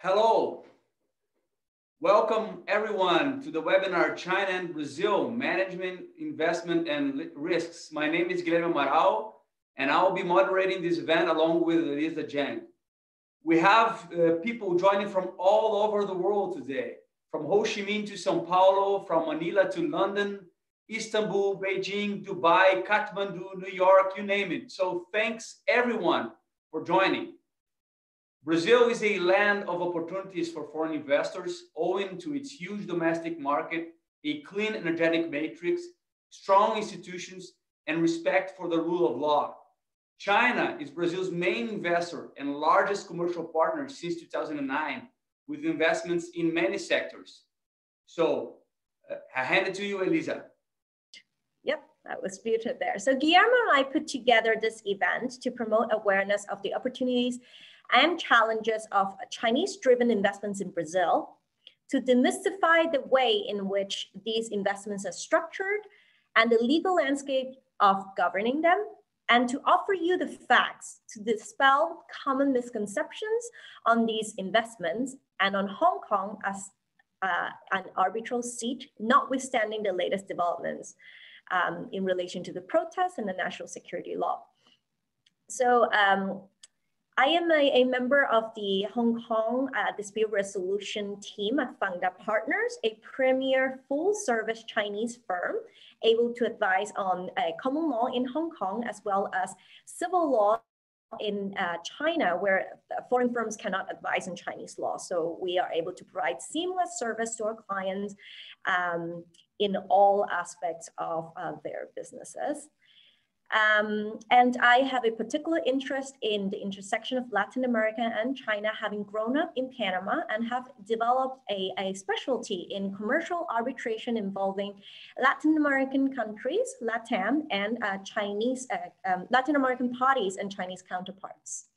Hello. Welcome everyone to the webinar China and Brazil Management, Investment and Risks. My name is Guilherme Amaral and I'll be moderating this event along with Lisa Jiang. We have uh, people joining from all over the world today, from Ho Chi Minh to Sao Paulo, from Manila to London, Istanbul, Beijing, Dubai, Kathmandu, New York, you name it. So thanks everyone for joining. Brazil is a land of opportunities for foreign investors owing to its huge domestic market, a clean energetic matrix, strong institutions, and respect for the rule of law. China is Brazil's main investor and largest commercial partner since 2009, with investments in many sectors. So uh, I hand it to you, Elisa. Yep, that was beautiful there. So Guillermo and I put together this event to promote awareness of the opportunities and challenges of Chinese-driven investments in Brazil, to demystify the way in which these investments are structured and the legal landscape of governing them, and to offer you the facts to dispel common misconceptions on these investments and on Hong Kong as uh, an arbitral seat, notwithstanding the latest developments um, in relation to the protests and the national security law. So um, I am a, a, member of the Hong Kong uh, dispute resolution team at Fangda Partners, a premier full service Chinese firm able to advise on uh, common law in Hong Kong as well as civil law in uh, China, where foreign firms cannot advise in Chinese law. So we are able to provide seamless service to our clients um, in all aspects of uh, their businesses. Um, and I have a particular interest in the intersection of Latin America and China, having grown up in Panama and have developed a, a specialty in commercial arbitration involving Latin American countries, LATAM, and uh, Chinese, uh, um, Latin American parties and Chinese counterparts.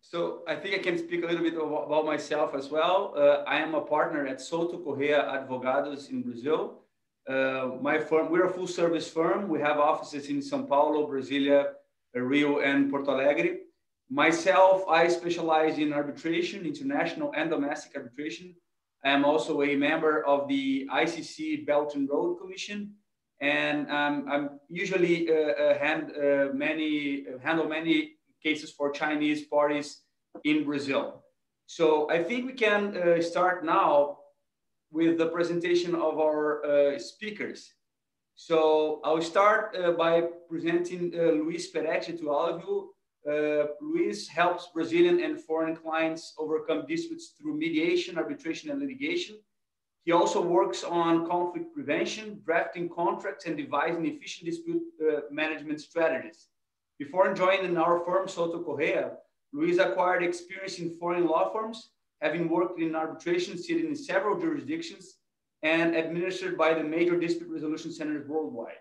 So I think I can speak a little bit about myself as well. Uh, I am a partner at Souto Correa Advogados in Brazil. Uh, my firm, we're a full service firm. We have offices in Sao Paulo, Brasilia, Rio, and Porto Alegre. Myself, I specialize in arbitration, international and domestic arbitration. I am also a member of the ICC Belt and Road Commission, and um, I'm usually uh, uh, hand, uh, many, handle many cases for Chinese parties in Brazil. So I think we can uh, start now with the presentation of our uh, speakers. So I'll start uh, by presenting uh, Luis Peretti to all of you. Luis helps Brazilian and foreign clients overcome disputes through mediation, arbitration, and litigation. He also works on conflict prevention, drafting contracts, and devising efficient dispute uh, management strategies. Before joining our firm, Souto Correa, Luis acquired experience in foreign law firms having worked in arbitration sitting in several jurisdictions and administered by the major dispute resolution centers worldwide.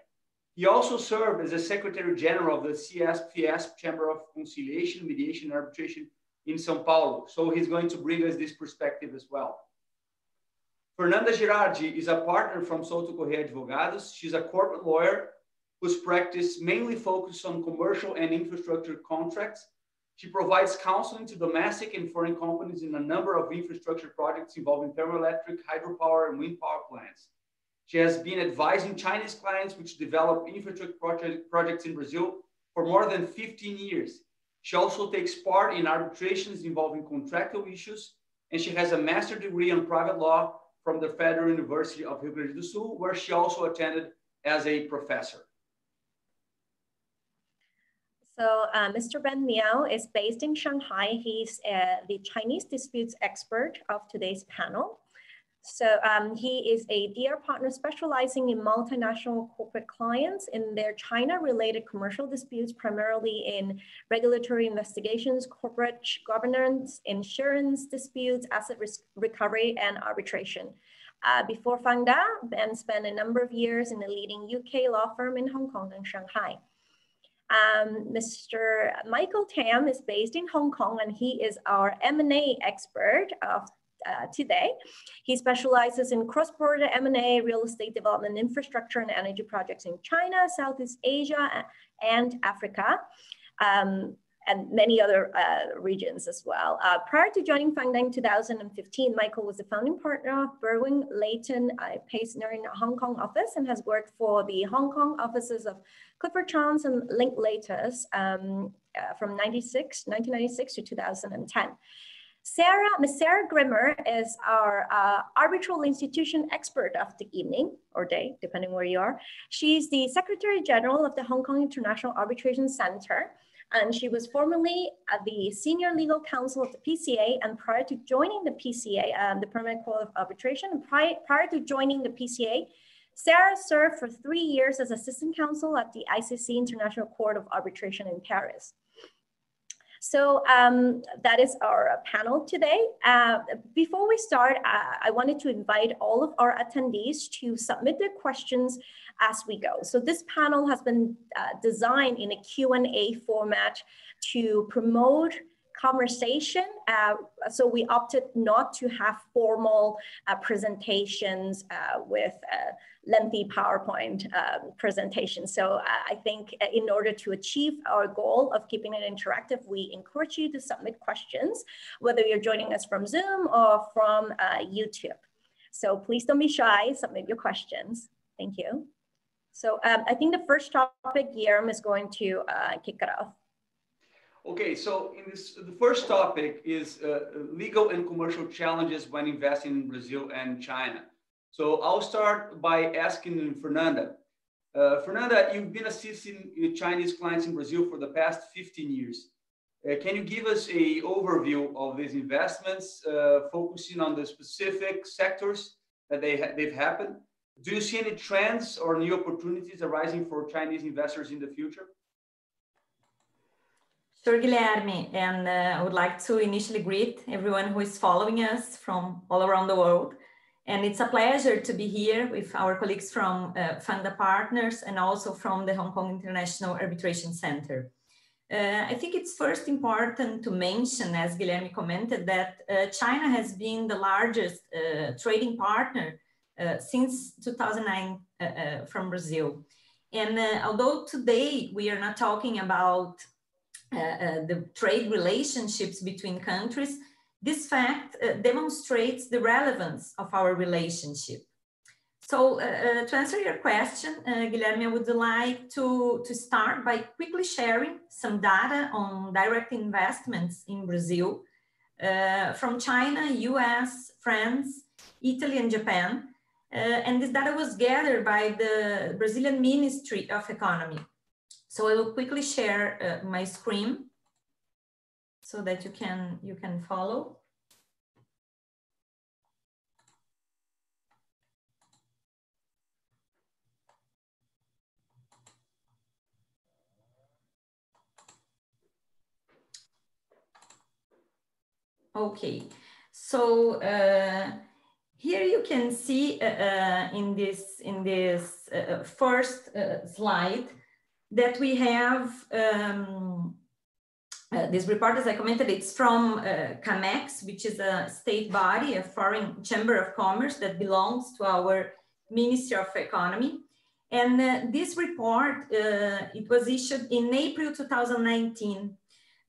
He also served as a Secretary General of the CSPS Chamber of Conciliation, Mediation, and Arbitration in Sao Paulo. So he's going to bring us this perspective as well. Fernanda Girardi is a partner from Souto Correa Advogados. She's a corporate lawyer whose practice mainly focuses on commercial and infrastructure contracts she provides counseling to domestic and foreign companies in a number of infrastructure projects involving thermoelectric, hydropower, and wind power plants. She has been advising Chinese clients which develop infrastructure project, projects in Brazil for more than 15 years. She also takes part in arbitrations involving contractual issues, and she has a master's degree in private law from the Federal University of Rio Grande do Sul, where she also attended as a professor. So uh, Mr. Ben Miao is based in Shanghai. He's uh, the Chinese disputes expert of today's panel. So um, he is a DR partner specializing in multinational corporate clients in their China-related commercial disputes, primarily in regulatory investigations, corporate governance, insurance disputes, asset recovery, and arbitration. Uh, before Fangda, Ben spent a number of years in a leading UK law firm in Hong Kong and Shanghai. Um, Mr. Michael Tam is based in Hong Kong and he is our M&A expert of uh, today. He specializes in cross-border M&A, real estate development, infrastructure and energy projects in China, Southeast Asia, and Africa. Um, and many other uh, regions as well. Uh, prior to joining Fangda in 2015, Michael was the founding partner of Berwin Leighton uh, Paisner in Hong Kong office and has worked for the Hong Kong offices of Clifford Chance and Linklaters um, uh, from 96, 1996 to 2010. Sarah, Ms. Sarah Grimmer is our uh, arbitral institution expert of the evening or day, depending where you are. She's the Secretary General of the Hong Kong International Arbitration Center and she was formerly the senior legal counsel of the PCA. And prior to joining the PCA, um, the Permanent Court of Arbitration, prior, prior to joining the PCA, Sarah served for three years as assistant counsel at the ICC International Court of Arbitration in Paris. So um, that is our panel today. Uh, before we start, uh, I wanted to invite all of our attendees to submit their questions as we go. So this panel has been uh, designed in a Q&A format to promote conversation. Uh, so we opted not to have formal uh, presentations uh, with lengthy PowerPoint um, presentations. So uh, I think uh, in order to achieve our goal of keeping it interactive, we encourage you to submit questions, whether you're joining us from Zoom or from uh, YouTube. So please don't be shy, submit your questions. Thank you. So um, I think the first topic, Guillermo is going to uh, kick it off. Okay, so in this, the first topic is uh, legal and commercial challenges when investing in Brazil and China. So I'll start by asking Fernanda. Uh, Fernanda, you've been assisting Chinese clients in Brazil for the past 15 years. Uh, can you give us a overview of these investments, uh, focusing on the specific sectors that they ha they've happened? Do you see any trends or new opportunities arising for Chinese investors in the future? Sure, Guilherme. And uh, I would like to initially greet everyone who is following us from all around the world. And it's a pleasure to be here with our colleagues from uh, Partners and also from the Hong Kong International Arbitration Center. Uh, I think it's first important to mention, as Guilherme commented, that uh, China has been the largest uh, trading partner uh, since 2009 uh, uh, from Brazil. And although today we are not talking about the trade relationships between countries, this fact uh, demonstrates the relevance of our relationship. So uh, uh, to answer your question, uh, Guilherme, I would like to, to start by quickly sharing some data on direct investments in Brazil uh, from China, US, France, Italy, and Japan. Uh, and this data was gathered by the Brazilian Ministry of Economy. So I will quickly share uh, my screen so that you can, you can follow. Okay, so uh, here you can see uh, uh in this in this uh, first uh, slide that we have um, uh, this report, as I commented, it's from uh, CAMEX, which is a state body, a foreign chamber of commerce that belongs to our Ministry of Economy. And uh, this report, uh, it was issued in April 2019.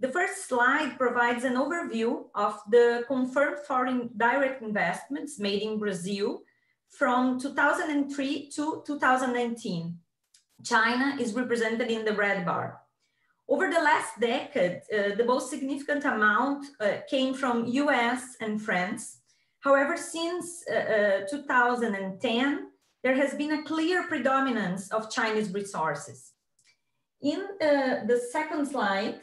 The first slide provides an overview of the confirmed foreign direct investments made in Brazil from 2003 to 2019. China is represented in the red bar. Over the last decade, uh, the most significant amount uh, came from US and France. However, since uh, uh 2010, there has been a clear predominance of Chinese resources. In uh, the second slide,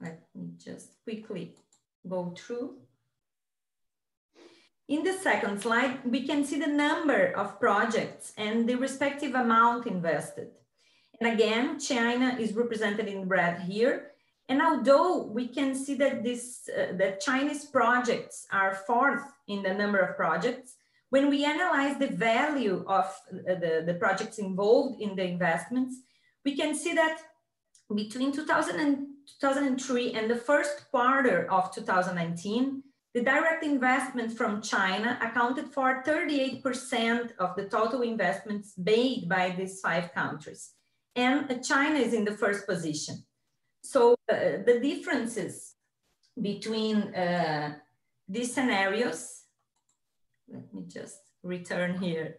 let me just quickly go through. In the second slide, we can see the number of projects and the respective amount invested. And again, China is represented in red here. And although we can see that this, uh, that Chinese projects are fourth in the number of projects, when we analyze the value of uh, the, the projects involved in the investments, we can see that between 2000 and 2003 and the first quarter of 2019, the direct investment from China accounted for 38% of the total investments made by these five countries. and China is in the first position. So uh, the differences between uh, these scenarios, let me just return here.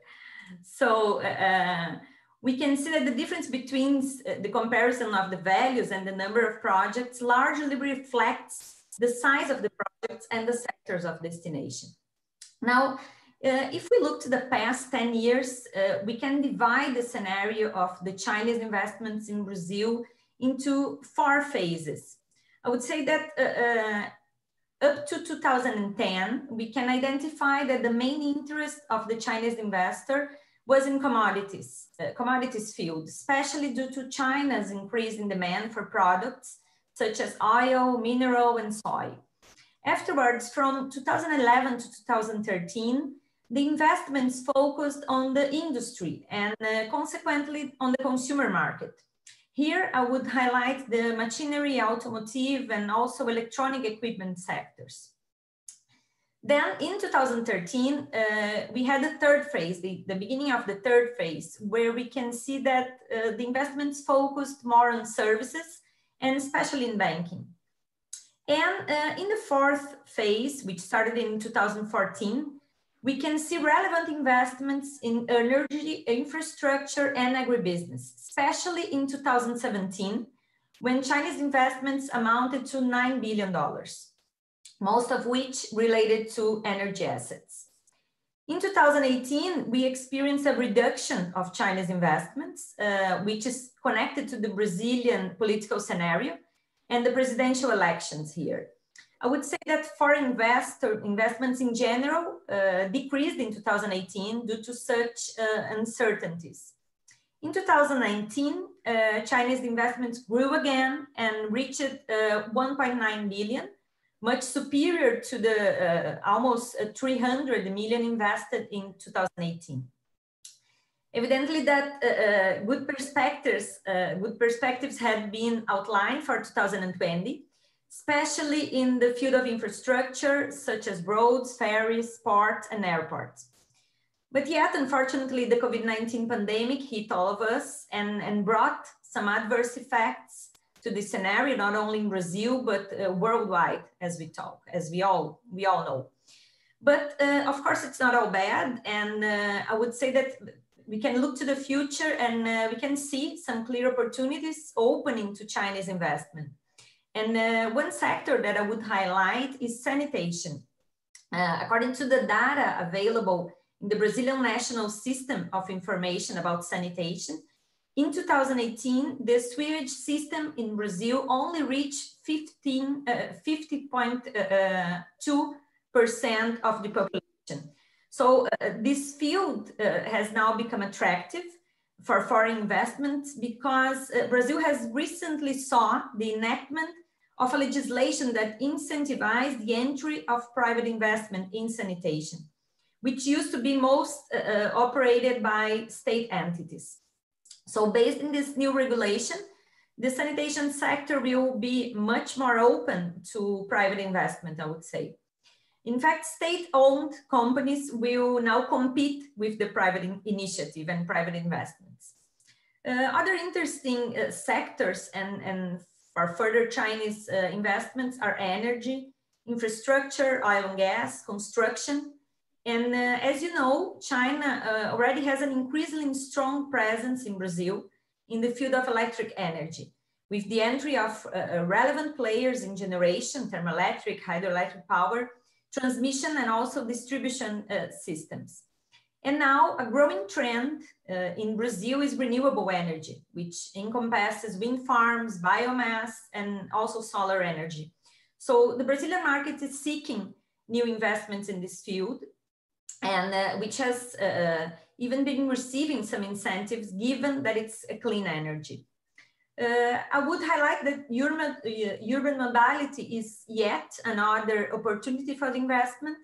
So uh, we can see that the difference between uh, the comparison of the values and the number of projects largely reflects the size of the projects and the sectors of destination. Now, uh, if we look to the past 10 years, uh, we can divide the scenario of the Chinese investments in Brazil into four phases. I would say that uh, uh up to 2010, we can identify that the main interest of the Chinese investor was in commodities, uh, commodities field, especially due to China's increase in demand for products such as oil, mineral, and soy. Afterwards, from 2011 to 2013, the investments focused on the industry and uh, consequently on the consumer market. Here, I would highlight the machinery, automotive, and also electronic equipment sectors. Then in 2013, uh, we had the third phase, the, the beginning of the third phase, where we can see that uh, the investments focused more on services and especially in banking. And uh, in the fourth phase, which started in 2014, we can see relevant investments in energy, infrastructure, and agribusiness, especially in 2017, when Chinese investments amounted to $9 billion, most of which related to energy assets. In 2018, we experienced a reduction of Chinese investments, uh, which is connected to the Brazilian political scenario and the presidential elections here. I would say that foreign investor investments in general uh, decreased in 2018 due to such uh, uncertainties. In 2019, uh, Chinese investments grew again and reached uh, 1.9 billion, much superior to the uh, almost uh, 300 million invested in 2018. Evidently that good perspectives, good perspectives had been outlined for 2020, especially in the field of infrastructure, such as roads, ferries, ports, and airports. But yet, unfortunately, the COVID-19 pandemic hit all of us and, and brought some adverse effects to this scenario, not only in Brazil, but uh, worldwide, as we talk, as we all, we all know. But uh, of course, it's not all bad. And uh, I would say that we can look to the future and uh, we can see some clear opportunities opening to Chinese investment. And uh, one sector that I would highlight is sanitation. Uh, according to the data available in the Brazilian National System of Information about Sanitation, in 2018, the sewage system in Brazil only reached 50.2% uh, of the population. So uh, this field uh, has now become attractive for foreign investments because uh, Brazil has recently saw the enactment of a legislation that incentivized the entry of private investment in sanitation, which used to be most uh, uh, operated by state entities. So based in this new regulation, the sanitation sector will be much more open to private investment, I would say. In fact, state-owned companies will now compete with the private in initiative and private investments. Uh, other interesting uh, sectors and, and for further Chinese uh, investments are energy, infrastructure, oil and gas, construction. And uh, as you know, China uh, already has an increasingly strong presence in Brazil in the field of electric energy, with the entry of uh, uh, relevant players in generation, thermoelectric, hydroelectric power, transmission, and also distribution uh, systems. And now a growing trend uh, in Brazil is renewable energy, which encompasses wind farms, biomass, and also solar energy. So the Brazilian market is seeking new investments in this field, and uh, which has uh, uh even been receiving some incentives given that it's a clean energy. Uh, I would highlight that urban, uh, urban mobility is yet another opportunity for investment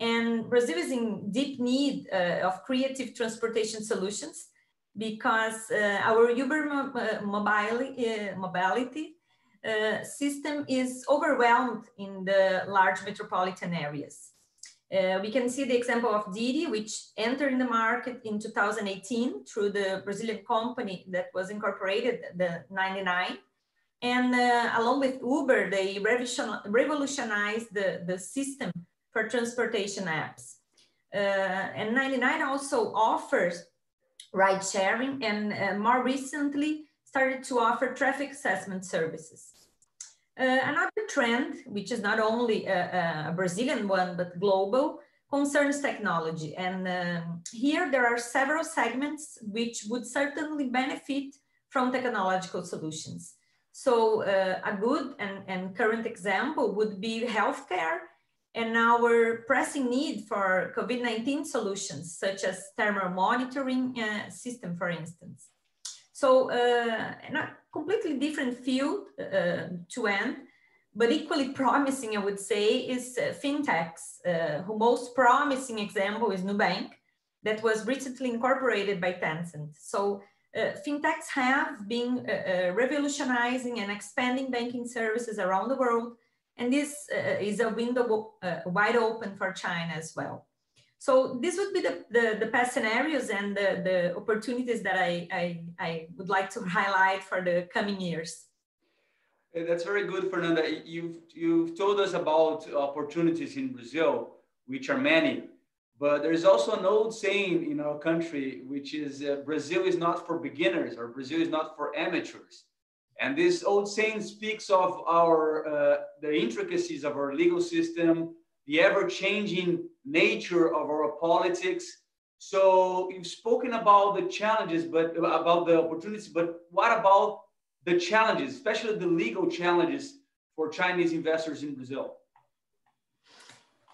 and Brazil is in deep need uh, of creative transportation solutions because uh, our uh, mobility, uh, uh, system is overwhelmed in the large metropolitan areas. Uh, we can see the example of Didi, which entered the market in 2018 through the Brazilian company that was incorporated, the 99. And uh, along with Uber, they revolutionized the, the system for transportation apps. Uh, and 99 also offers ride sharing and uh, more recently started to offer traffic assessment services. Uh, another trend, which is not only a, a, Brazilian one, but global, concerns technology. And um, here there are several segments which would certainly benefit from technological solutions. So uh, a good and, and current example would be healthcare and our pressing need for COVID-19 solutions, such as thermal monitoring uh, system, for instance. So uh, a completely different field uh, to end, but equally promising, I would say, is uh, fintechs. Uh, most promising example is Nubank, that was recently incorporated by Tencent. So uh, fintechs have been uh, revolutionizing and expanding banking services around the world, and this is a window wide open for China as well. So this would be the, the, the past scenarios and the, the opportunities that I, I, I would like to highlight for the coming years. That's very good, Fernanda. You've, you've told us about opportunities in Brazil, which are many, but there's also an old saying in our country, which is uh, Brazil is not for beginners or Brazil is not for amateurs. And this old saying speaks of our, uh, the intricacies of our legal system, the ever-changing nature of our politics. So you've spoken about the challenges, but about the opportunities, but what about the challenges, especially the legal challenges for Chinese investors in Brazil?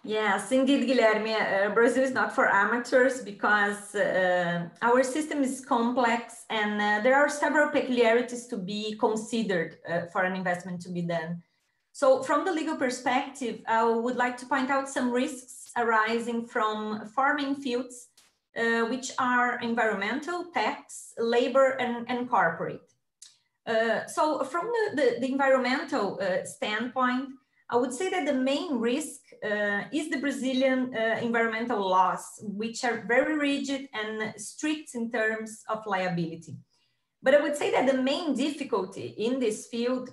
Yes, indeed, Guilherme. Uh, Brazil is not for amateurs because uh, our system is complex and uh, there are several peculiarities to be considered uh, for an investment to be done. So from the legal perspective, I would like to point out some risks arising from farming fields, uh, which are environmental, tax, labor, and, and corporate. Uh, so from the, the, the environmental uh, standpoint, I would say that the main risk uh, is the Brazilian uh, environmental laws, which are very rigid and strict in terms of liability. But I would say that the main difficulty in this field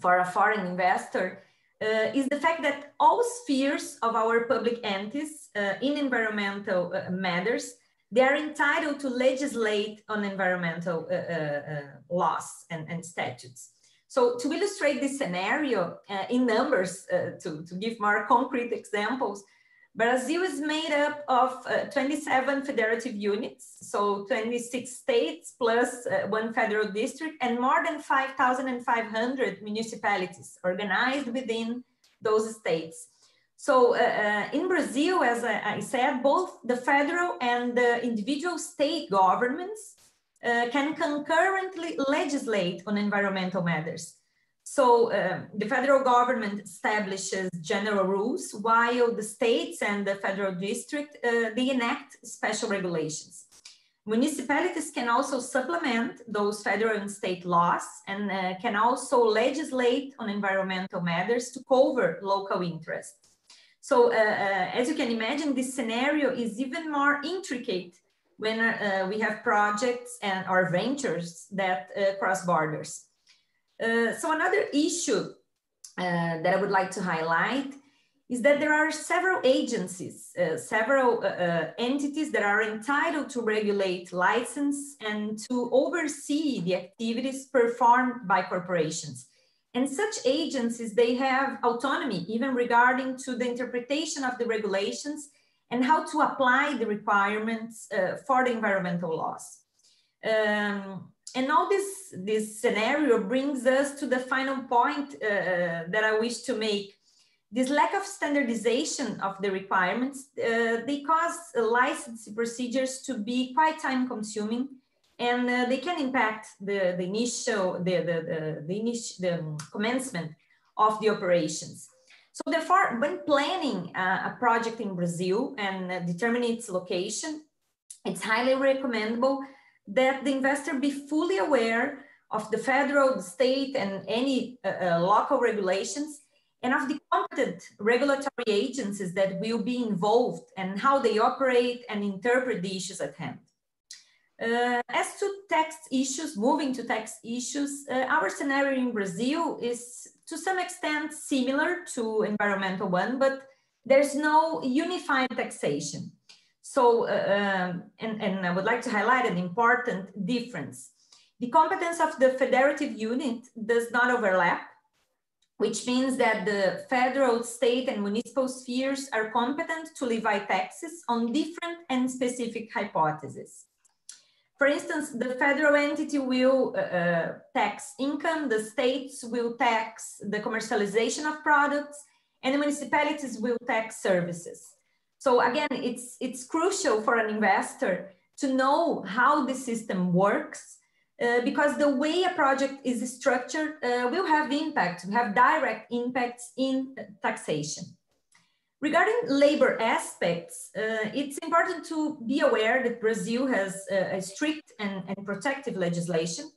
for a foreign investor uh, is the fact that all spheres of our public entities uh, in environmental uh, matters, they are entitled to legislate on environmental uh, uh, uh, laws and, and, statutes. So to illustrate this scenario in numbers, to, to give more concrete examples, Brazil is made up of uh, 27 federative units, so 26 states plus uh, one federal district and more than 5,500 municipalities organized within those states. So uh, uh in Brazil, as I, I, said, both the federal and the individual state governments uh, can concurrently legislate on environmental matters. So um, the federal government establishes general rules while the states and the federal district, uh, they enact special regulations. Municipalities can also supplement those federal and state laws and uh, can also legislate on environmental matters to cover local interests. So uh, uh as you can imagine, this scenario is even more intricate when uh, we have projects and our ventures that uh, cross borders. Uh, so another issue uh, that I would like to highlight is that there are several agencies, uh, several uh, uh, entities that are entitled to regulate license and to oversee the activities performed by corporations. And such agencies, they have autonomy even regarding to the interpretation of the regulations and how to apply the requirements for the environmental laws. Um, and all this, this scenario brings us to the final point uh, uh, that I wish to make. This lack of standardization of the requirements, uh, they cause licensing procedures to be quite time consuming and uh, they can impact the, the initial, the, the, the, the, initial, the commencement of the operations. So therefore, when planning a project in Brazil and determining its location, it's highly recommendable that the investor be fully aware of the federal, state, and any uh, uh, local regulations, and of the competent regulatory agencies that will be involved and how they operate and interpret the issues at hand. Uh, as to tax issues, moving to tax issues, uh, our scenario in Brazil is to some extent similar to environmental one, but there's no unified taxation. So, uh, um, and, and I would like to highlight an important difference. The competence of the federative unit does not overlap, which means that the federal, state, and municipal spheres are competent to levy taxes on different and specific hypotheses. For instance, the federal entity will uh, uh, tax income, the states will tax the commercialization of products, and the municipalities will tax services. So again, it's, it's crucial for an investor to know how the system works uh, because the way a project is structured uh, will have impact, will have direct impacts in taxation. Regarding labor aspects, uh, it's important to be aware that Brazil has a strict and, and protective legislation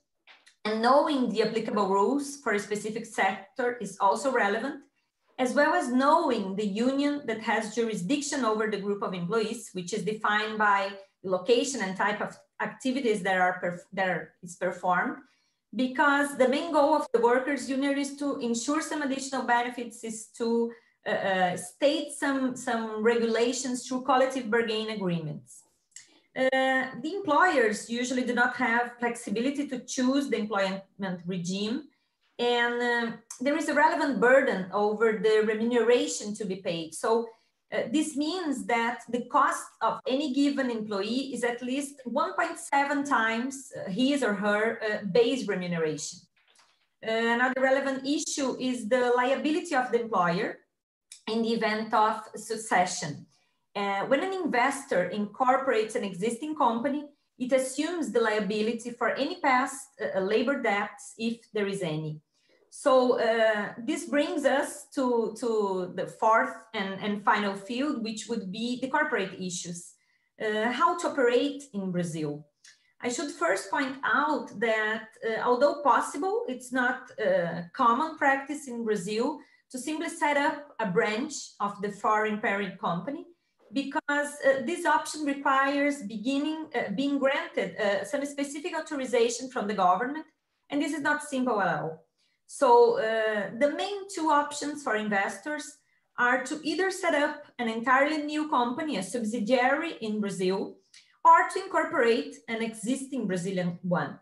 and knowing the applicable rules for a specific sector is also relevant, as well as knowing the union that has jurisdiction over the group of employees, which is defined by location and type of activities that are that is performed because the main goal of the workers union is to ensure some additional benefits is to uh, uh, state some, some regulations through collective bargaining agreements. Uh, the employers usually do not have flexibility to choose the employment regime and uh, there is a relevant burden over the remuneration to be paid. So uh, this means that the cost of any given employee is at least 1.7 times uh, his or her base remuneration. another relevant issue is the liability of the employer in the event of succession. Uh, when an investor incorporates an existing company, it assumes the liability for any past uh, labor debts, if there is any. So uh, this brings us to, to the fourth and, and final field, which would be the corporate issues. Uh, how to operate in Brazil. I should first point out that uh, although possible, it's not uh, common practice in Brazil to simply set up a branch of the foreign parent company because uh, this option requires beginning uh, being granted uh, some specific authorization from the government and this is not simple at all so uh, the main two options for investors are to either set up an entirely new company a subsidiary in brazil or to incorporate an existing brazilian one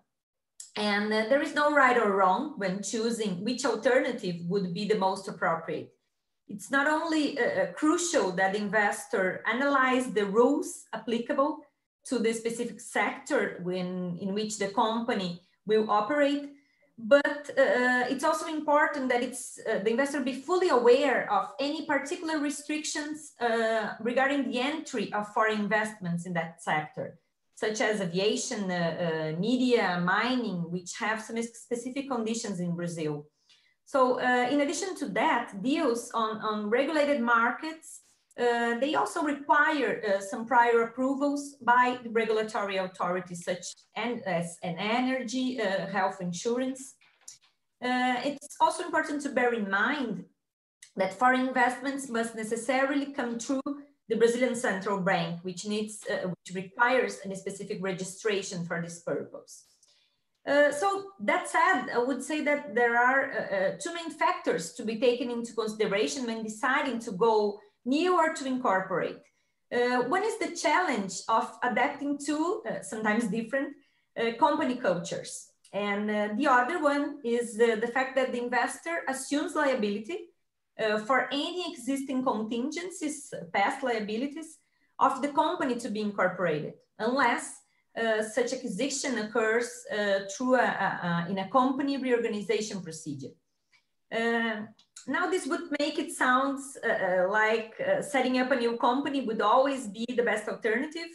and uh, there is no right or wrong when choosing which alternative would be the most appropriate. It's not only uh, uh, crucial that investor analyze the rules applicable to the specific sector when, in which the company will operate, but uh, it's also important that it's, uh, the investor be fully aware of any particular restrictions uh, regarding the entry of foreign investments in that sector such as aviation, uh, uh, media, mining, which have some specific conditions in Brazil. So uh, in addition to that, deals on, on regulated markets, uh, they also require uh, some prior approvals by the regulatory authorities such as an energy, health insurance. it's also important to bear in mind that foreign investments must necessarily come through the Brazilian Central Bank, which needs, uh, which requires a specific registration for this purpose. Uh, so that said, I would say that there are uh, uh, two main factors to be taken into consideration when deciding to go new or to incorporate. Uh, one is the challenge of adapting to uh, sometimes different company cultures. And the other one is the fact that the investor assumes liability for any existing contingencies, past liabilities of the company to be incorporated, unless uh, such acquisition occurs uh, through a, a, a, in a company reorganization procedure. Uh, now, this would make it sound uh, like setting up a new company would always be the best alternative.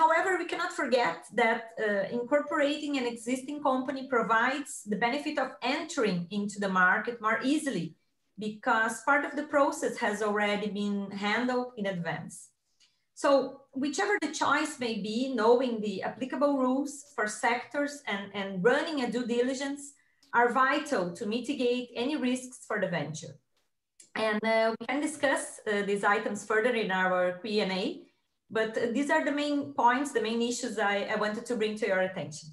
however, we cannot forget that incorporating an existing company provides the benefit of entering into the market more easily because part of the process has already been handled in advance. So whichever the choice may be, knowing the applicable rules for sectors and, and running a due diligence are vital to mitigate any risks for the venture. And uh, we can discuss uh, these items further in our Q&A, but these are the main points, the main issues I, I wanted to bring to your attention.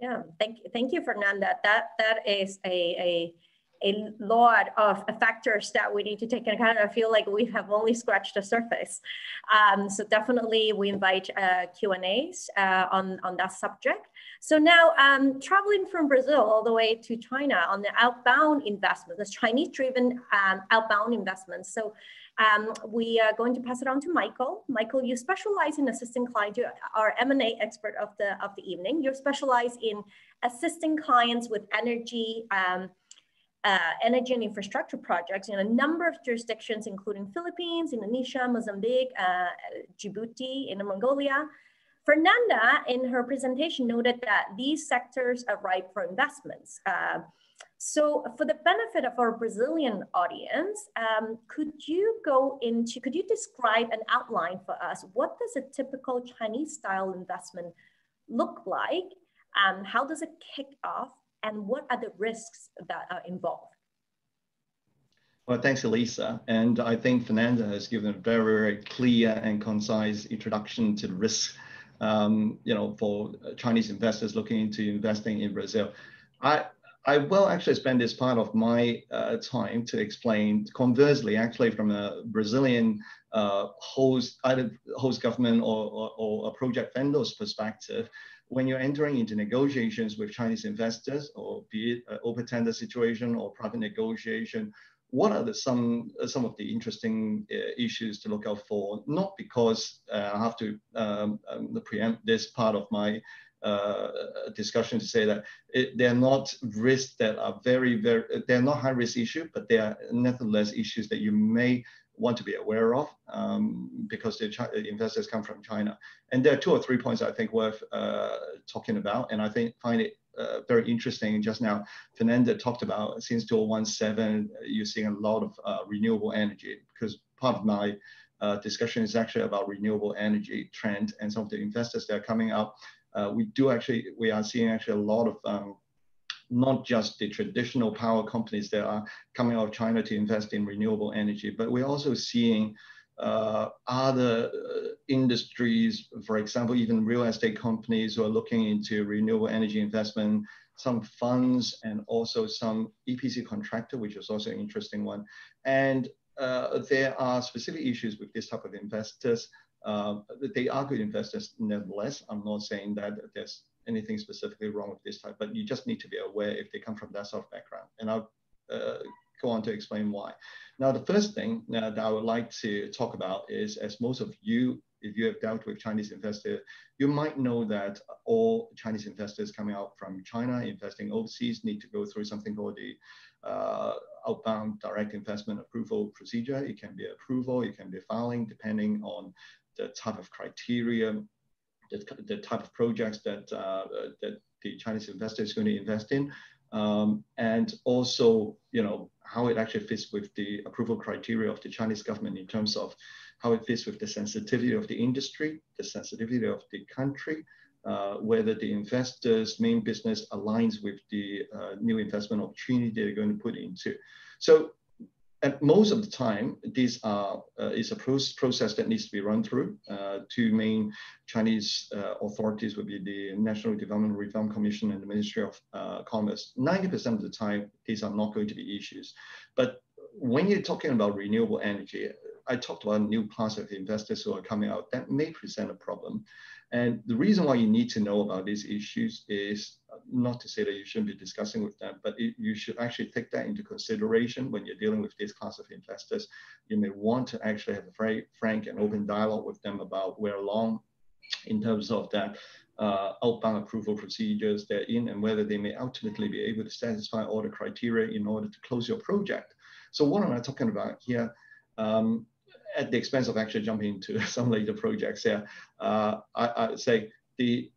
Yeah, thank thank you, Fernanda. That that is a, a a lot of factors that we need to take into account. I feel like we have only scratched the surface. Um, so definitely we invite uh, Q&As uh, on, on that subject. So now um, traveling from Brazil all the way to China on the outbound investments, the Chinese driven um, outbound investments. So um, we are going to pass it on to Michael. Michael, you specialize in assisting clients. You are M&A expert of the, of the evening. You specialize in assisting clients with energy, um, uh, energy and infrastructure projects in a number of jurisdictions, including Philippines, Indonesia, Mozambique, uh, Djibouti, Inner Mongolia. Fernanda, in her presentation, noted that these sectors are ripe for investments. Uh, so for the benefit of our Brazilian audience, um, could you go into, could you describe and outline for us, what does a typical Chinese style investment look like? Um, how does it kick off? And what are the risks that are involved? Well, thanks, Elisa. And I think Fernanda has given a very, very clear and concise introduction to the risks, um, you know, for Chinese investors looking into investing in Brazil. I, I will actually spend this part of my uh, time to explain, conversely, actually from a Brazilian uh, host, either host government or, or, or a project vendor's perspective, when you're entering into negotiations with Chinese investors, or be it open tender situation or private negotiation, what are the, some some of the interesting uh, issues to look out for? Not because uh, I have to um, um, preempt this part of my uh, discussion to say that it, they're not risks that are very very they're not high risk issue, but they are nevertheless issues that you may want to be aware of um, because the, investors come from China. And there are two or three points I think worth uh, talking about, and I think find it uh, very interesting. Just now, Fernanda talked about since 2017, you're seeing a lot of uh, renewable energy because part of my uh, discussion is actually about renewable energy trend and some of the investors that are coming up. Uh, we do actually, we are seeing actually a lot of um, not just the traditional power companies that are coming out of China to invest in renewable energy, but we're also seeing uh, other uh, industries, for example, even real estate companies who are looking into renewable energy investment, some funds, and also some EPC contractor, which is also an interesting one. And uh, there are specific issues with this type of investors. Uh, they are good investors nevertheless. I'm not saying that there's anything specifically wrong with this type, but you just need to be aware if they come from that sort of background. And I'll uh, go on to explain why. Now, the first thing uh, that I would like to talk about is, as most of you, if you have dealt with Chinese investors, you might know that all Chinese investors coming out from China, investing overseas, need to go through something called the uh, outbound direct investment approval procedure. It can be approval, it can be filing, depending on the type of criteria the, the type of projects that, uh, that the Chinese investor is going to invest in, um, and also, you know, how it actually fits with the approval criteria of the Chinese government in terms of how it fits with the sensitivity of the industry, the sensitivity of the country, uh, whether the investor's main business aligns with the uh, new investment opportunity they're going to put into. So and most of the time, this uh, uh, is a process that needs to be run through. Uh, two main Chinese uh, authorities would be the National Development Reform Commission and the Ministry of uh, Commerce. 90% of the time, these are not going to be issues. But when you're talking about renewable energy, I talked about a new class of investors who are coming out that may present a problem. And the reason why you need to know about these issues is not to say that you shouldn't be discussing with them, but it, you should actually take that into consideration when you're dealing with this class of investors. You may want to actually have a very frank and open dialogue with them about where long in terms of that uh, outbound approval procedures they're in and whether they may ultimately be able to satisfy all the criteria in order to close your project. So what am I talking about here? Um, at the expense of actually jumping into some later projects here, uh, I, I say the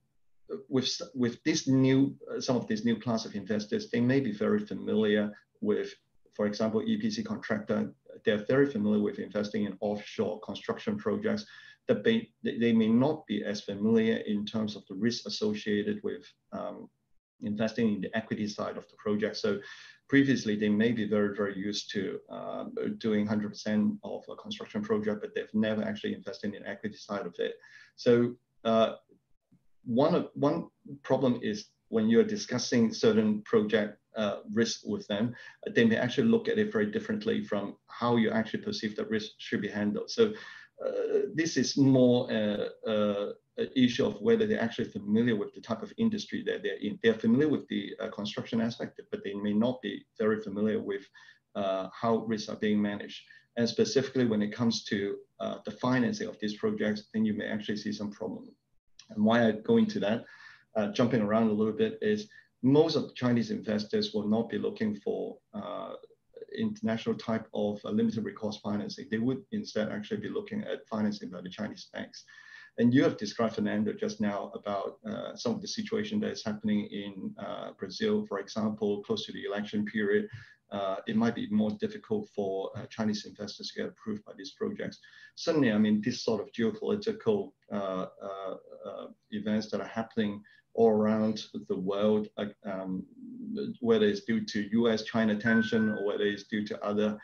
with with this new uh, some of these new class of investors, they may be very familiar with, for example, EPC contractor. They're very familiar with investing in offshore construction projects. That they, they may not be as familiar in terms of the risk associated with um, investing in the equity side of the project. So previously they may be very, very used to uh, doing 100% of a construction project, but they've never actually invested in the equity side of it. So uh, one, of, one problem is when you're discussing certain project uh, risk with them, they may actually look at it very differently from how you actually perceive that risk should be handled. So this is more uh, uh, an issue of whether they're actually familiar with the type of industry that they're in. They're familiar with the uh, construction aspect, but they may not be very familiar with uh, how risks are being managed. And specifically when it comes to uh, the financing of these projects, then you may actually see some problem. And why I go into that, uh, jumping around a little bit, is most of the Chinese investors will not be looking for uh, international type of uh, limited recourse financing. They would instead actually be looking at financing by the Chinese banks. And you have described, Fernanda, just now about uh, some of the situation that is happening in uh, Brazil, for example, close to the election period. Uh, it might be more difficult for uh, Chinese investors to get approved by these projects. Certainly, I mean, this sort of geopolitical uh, events that are happening all around the world, um, whether it's due to US-China tension or whether it's due to other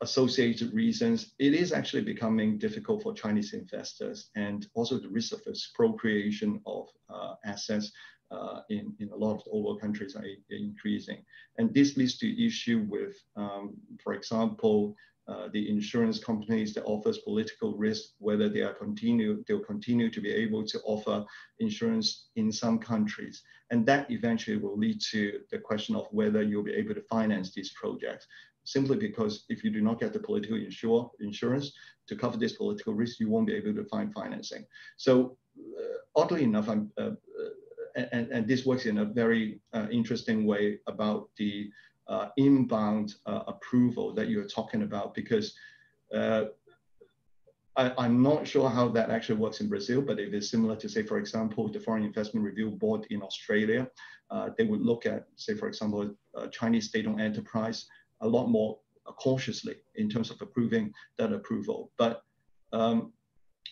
associated reasons, it is actually becoming difficult for Chinese investors and also the risk of expropriation of uh, assets uh, in, in a lot of the countries are increasing. And this leads to issue with, um, for example, uh, the insurance companies that offers political risk, whether they are continue, they'll continue to be able to offer insurance in some countries. And that eventually will lead to the question of whether you'll be able to finance these projects simply because if you do not get the political insure, insurance to cover this political risk, you won't be able to find financing. So uh, oddly enough, I'm, uh, uh, and, and this works in a very uh, interesting way about the uh, inbound uh, approval that you're talking about, because I, am not sure how that actually works in Brazil, but if it's similar to, say, for example, the Foreign Investment Review Board in Australia, they would look at, say, for example, Chinese state-owned enterprise a lot more cautiously in terms of approving that approval. But um,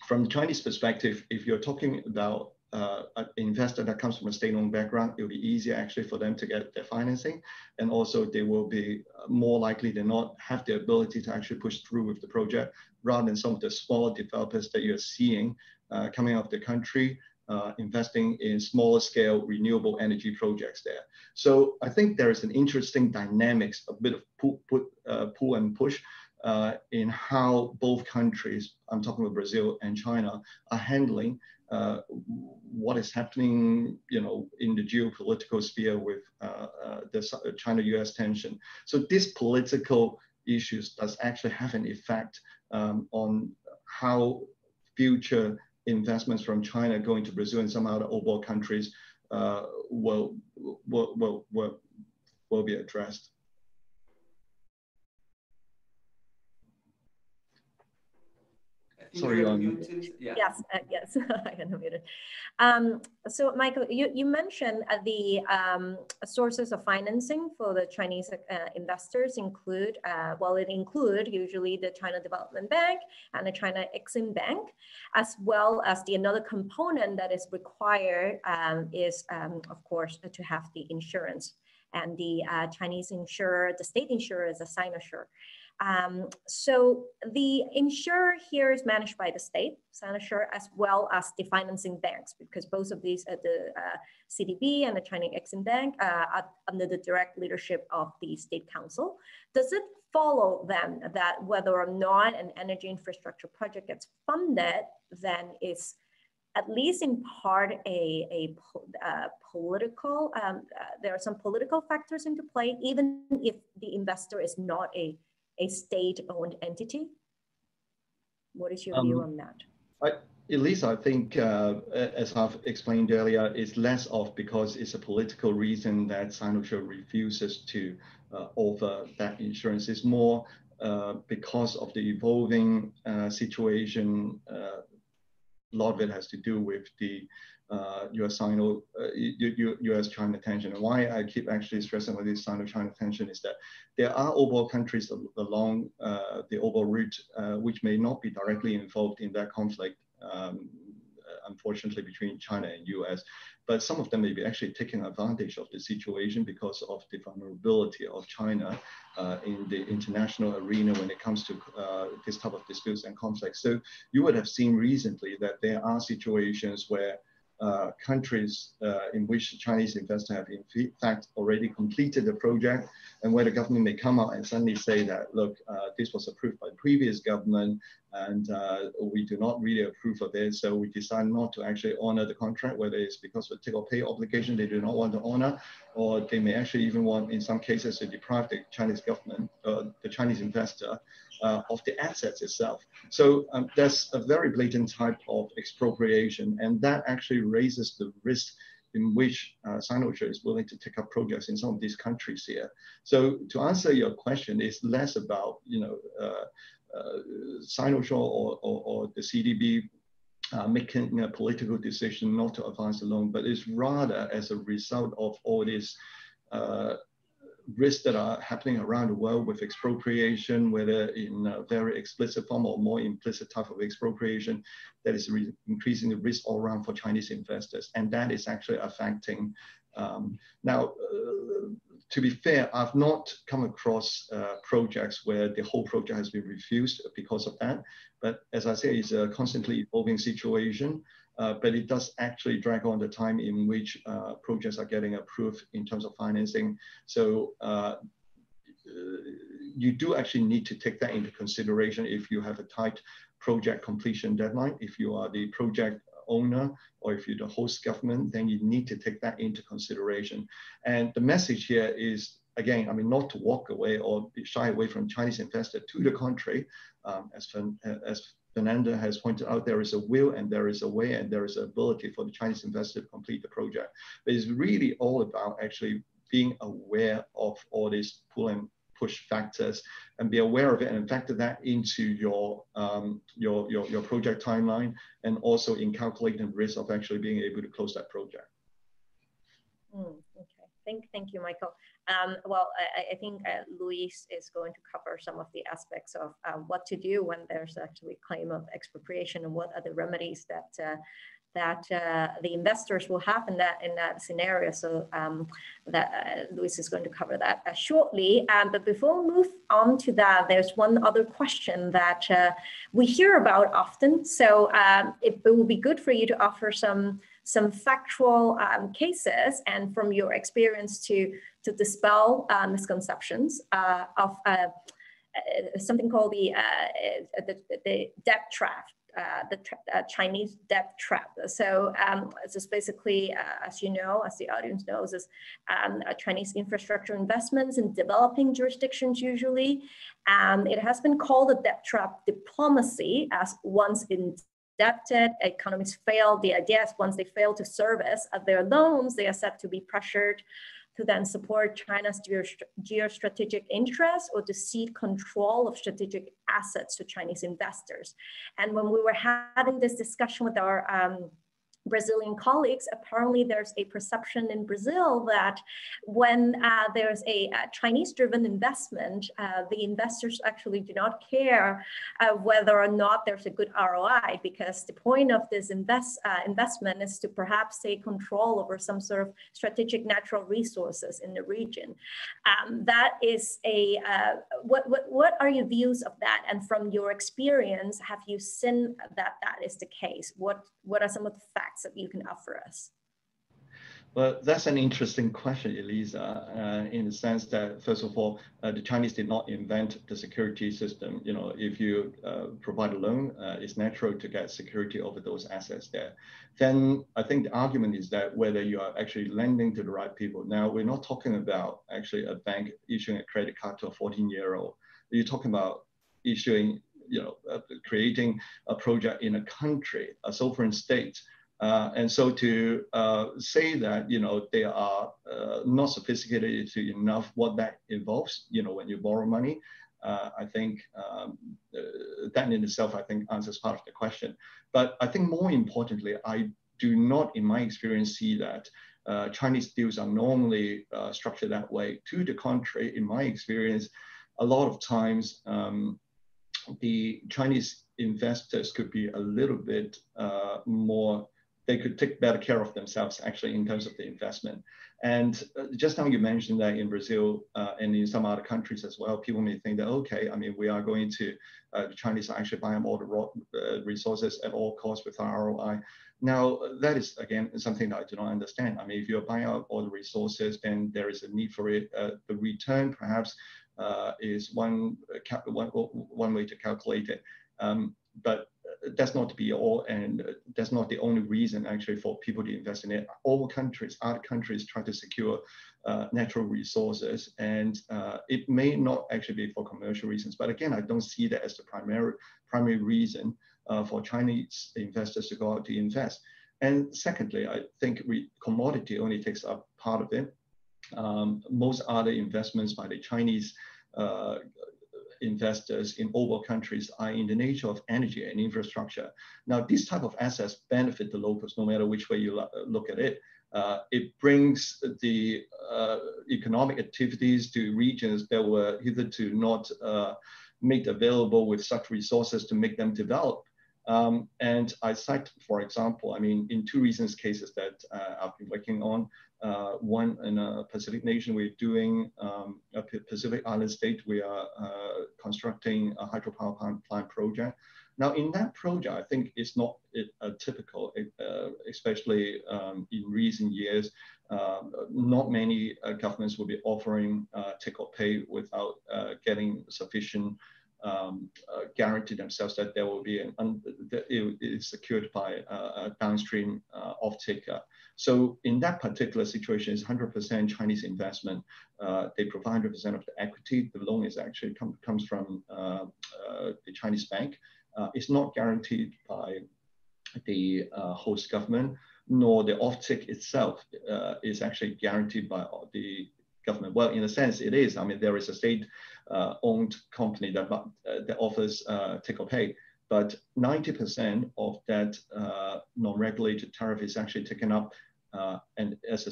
from the Chinese perspective, if you're talking about uh, an investor that comes from a state-owned background, it'll be easier actually for them to get their financing. And also they will be more likely than not have the ability to actually push through with the project rather than some of the smaller developers that you're seeing uh, coming out of the country uh, investing in smaller scale renewable energy projects there. So I think there is an interesting dynamics, a bit of pull, put, uh, pull and push uh, in how both countries, I'm talking about Brazil and China, are handling uh, what is happening, you know, in the geopolitical sphere with uh, uh, the China-U.S. tension. So these political issues does actually have an effect um, on how future investments from China going to Brazil and some other overall countries uh, will, will, will, will, will be addressed. Sorry, on yeah. Yes, uh, yes, I can unmute. Um, so, Michael, you, you mentioned uh, the um, sources of financing for the Chinese uh, investors include, uh, well, it include usually the China Development Bank and the China Exim Bank, as well as the another component that is required um, is, um, of course, to have the insurance. And the uh, Chinese insurer, the state insurer is a Sinosure. Um, so the insurer here is managed by the state, Sinosure, as well as the financing banks, because both of these, uh, the uh, CDB and the China Exim Bank, uh, are under the direct leadership of the state council. Does it follow then that whether or not an energy infrastructure project gets funded, then is at least in part a, a uh, political, um, uh, there are some political factors into play, even if the investor is not a a state-owned entity? What is your um, view on that? I, at least I think, uh, as I've explained earlier, it's less of because it's a political reason that Sinosure refuses to uh, offer that insurance. It's more uh, because of the evolving uh, situation. Uh, a lot of it has to do with the uh, US Sino, uh, US China tension. And why I keep actually stressing on this Sino China tension is that there are overall countries along uh, the overall route uh, which may not be directly involved in that conflict. Um, unfortunately, between China and US. But some of them may be actually taking advantage of the situation because of the vulnerability of China uh, in the international arena when it comes to uh, this type of disputes and conflicts. So you would have seen recently that there are situations where uh, countries uh, in which the Chinese investors have in fact already completed the project and where the government may come out and suddenly say that, look, uh, this was approved by the previous government and uh, we do not really approve of it. So we decide not to actually honor the contract, whether it's because of take or pay obligation they do not want to honor, or they may actually even want, in some cases, to deprive the Chinese government, uh, the Chinese investor uh, of the assets itself. So um, there's a very blatant type of expropriation, and that actually raises the risk in which uh, is willing to take up projects in some of these countries here. So to answer your question, it's less about you know uh, uh, or, or, or, the CDB uh, making a political decision not to advance the loan, but it's rather as a result of all this uh, risks that are happening around the world with expropriation, whether in a very explicit form or more implicit type of expropriation, that is increasing the risk all around for Chinese investors. And that is actually affecting. Um, now, uh, to be fair, I've not come across uh, projects where the whole project has been refused because of that. But as I say, it's a constantly evolving situation. Uh, but it does actually drag on the time in which uh, projects are getting approved in terms of financing. So uh, you do actually need to take that into consideration if you have a tight project completion deadline. If you are the project owner or if you're the host government, then you need to take that into consideration. And the message here is again, I mean, not to walk away or shy away from Chinese investor. To the contrary, um, as, as Fernanda has pointed out, there is a will and there is a way and there is ability for the Chinese investor to complete the project. But it's really all about actually being aware of all these pull and push factors and be aware of it and factor that into your, um, your, your, your project timeline and also in calculating the risk of actually being able to close that project. Mm, okay, thank, you, Michael. Um, well, I, I think uh, Luis is going to cover some of the aspects of uh, what to do when there's actually claim of expropriation and what are the remedies that uh, that uh, the investors will have in that in that scenario. So um, that uh, Luis is going to cover that uh, shortly. Um, but before we move on to that, there's one other question that we hear about often. So um, it, it will be good for you to offer some some factual um, cases and from your experience to, to dispel uh, misconceptions uh, of uh, uh something called the, uh, the, the, debt trap. Uh, the Chinese debt trap. So um, this basically, as you know, as the audience knows, is um, Chinese infrastructure investments in developing jurisdictions usually. Um, it has been called a debt trap diplomacy as once in indebted, economies fail. The idea is once they fail to service their loans, they are said to be pressured to then support China's geostrategic interests or to cede control of strategic assets to Chinese investors. And when we were having this discussion with our um, Brazilian colleagues, apparently there's a perception in Brazil that when uh, there's a, a Chinese-driven investment, uh, the investors actually do not care uh, whether or not there's a good ROI because the point of this invest, uh, investment is to perhaps take control over some sort of strategic natural resources in the region. Um, that is a, uh, what, what, what are your views of that? And from your experience, have you seen that that is the case? What, what are some of the facts that you can offer us? Well, that's an interesting question, Elisa, uh, in the sense that, first of all, uh, the Chinese did not invent the security system. You know, if you uh, provide a loan, uh, it's natural to get security over those assets there. Then I think the argument is that whether you are actually lending to the right people. Now, we're not talking about actually a bank issuing a credit card to a 14-year-old. You're talking about issuing, you know, uh, creating a project in a country, a sovereign state, uh, and so to uh, say that, you know, they are uh, not sophisticated enough what that involves, you know, when you borrow money, uh, I think um, uh, that in itself, I think answers part of the question. But I think more importantly, I do not, in my experience, see that uh, Chinese deals are normally structured that way. To the contrary, in my experience, a lot of times um, the Chinese investors could be a little bit more they could take better care of themselves actually in terms of the investment. And uh, just now you mentioned that in Brazil uh, and in some other countries as well, people may think that, okay, I mean, we are going to, uh, the Chinese are actually buying all the raw uh, resources at all costs with our ROI. Now, that is, again, something that I do not understand. I mean, if you're buying out all the resources, then there is a need for it. Uh, the return perhaps uh, is one, one, one way to calculate it. Um, but that's not be all, and that's not the only reason actually for people to invest in it. All countries, other countries try to secure uh, natural resources, and uh, it may not actually be for commercial reasons. But again, I don't see that as the primary primary reason uh, for Chinese investors to go out to invest. And secondly, I think we, commodity only takes up part of it. Um, most other investments by the Chinese uh, investors in overall countries are in the nature of energy and infrastructure. Now, these type of assets benefit the locals no matter which way you look at it. Uh, it brings the uh, economic activities to regions that were hitherto not uh, made available with such resources to make them develop. Um, and I cite, for example, I mean, in two recent cases that uh, I've been working on, uh, one in a Pacific nation, we're doing um, a Pacific island state, we are uh, constructing a hydropower plant, plant, project. Now, in that project, I think it's not uh, typical, uh, especially um, in recent years. Not many uh, governments will be offering uh, take or pay without getting sufficient um, uh, guarantee themselves that there will be an un- it is secured by a downstream uh, off-taker. So in that particular situation, it's 100% Chinese investment. Uh, they provide 100% of the equity. The loan is actually com- comes from uh, uh, the Chinese bank. Uh, it's not guaranteed by the host government, nor the off-take itself is actually guaranteed by the government. Well, in a sense, it is. I mean, there is a state uh, owned company that, uh, that offers uh, take or pay. But 90% of that non-regulated tariff is actually taken up and, as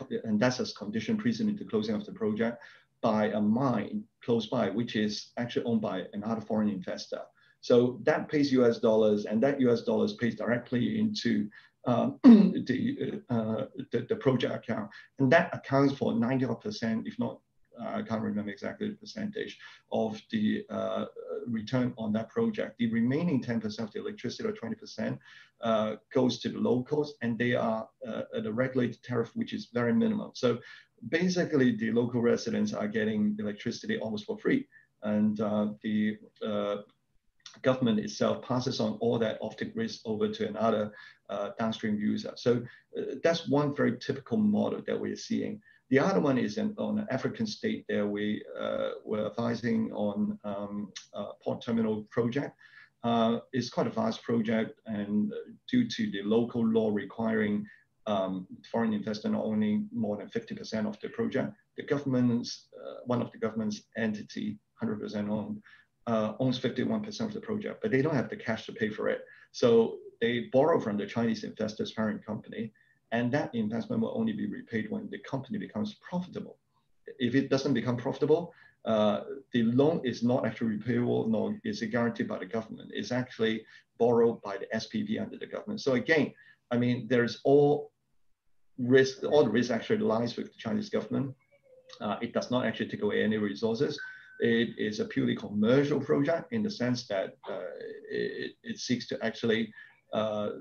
a, and that's as condition precedent to closing of the project by a mine close by, which is actually owned by another foreign investor. So that pays US dollars, and that US dollars pays directly into uh, the, uh, the, the project account, and that accounts for 90%, if not I can't remember exactly the percentage of the uh, return on that project. The remaining 10% of the electricity or 20% uh, goes to the locals and they are uh, at a regulated tariff, which is very minimum. So basically the local residents are getting electricity almost for free. And uh, the uh, government itself passes on all that offtake risk over to another uh, downstream user. So that's one very typical model that we're seeing. The other one is in, on an African state there. We uh, were advising on um, a port terminal project. Uh, it's quite a vast project and due to the local law requiring um, foreign investor not owning more than 50% of the project, the government's, uh, one of the government's entity, 100% owned, uh, owns 51% of the project, but they don't have the cash to pay for it. So they borrow from the Chinese investors parent company and that investment will only be repaid when the company becomes profitable. If it doesn't become profitable, uh, the loan is not actually repayable, nor is it guaranteed by the government. It's actually borrowed by the SPV under the government. So again, I mean, there's all risk, all the risk actually lies with the Chinese government. Uh, it does not actually take away any resources. It is a purely commercial project in the sense that uh, it, it, seeks to actually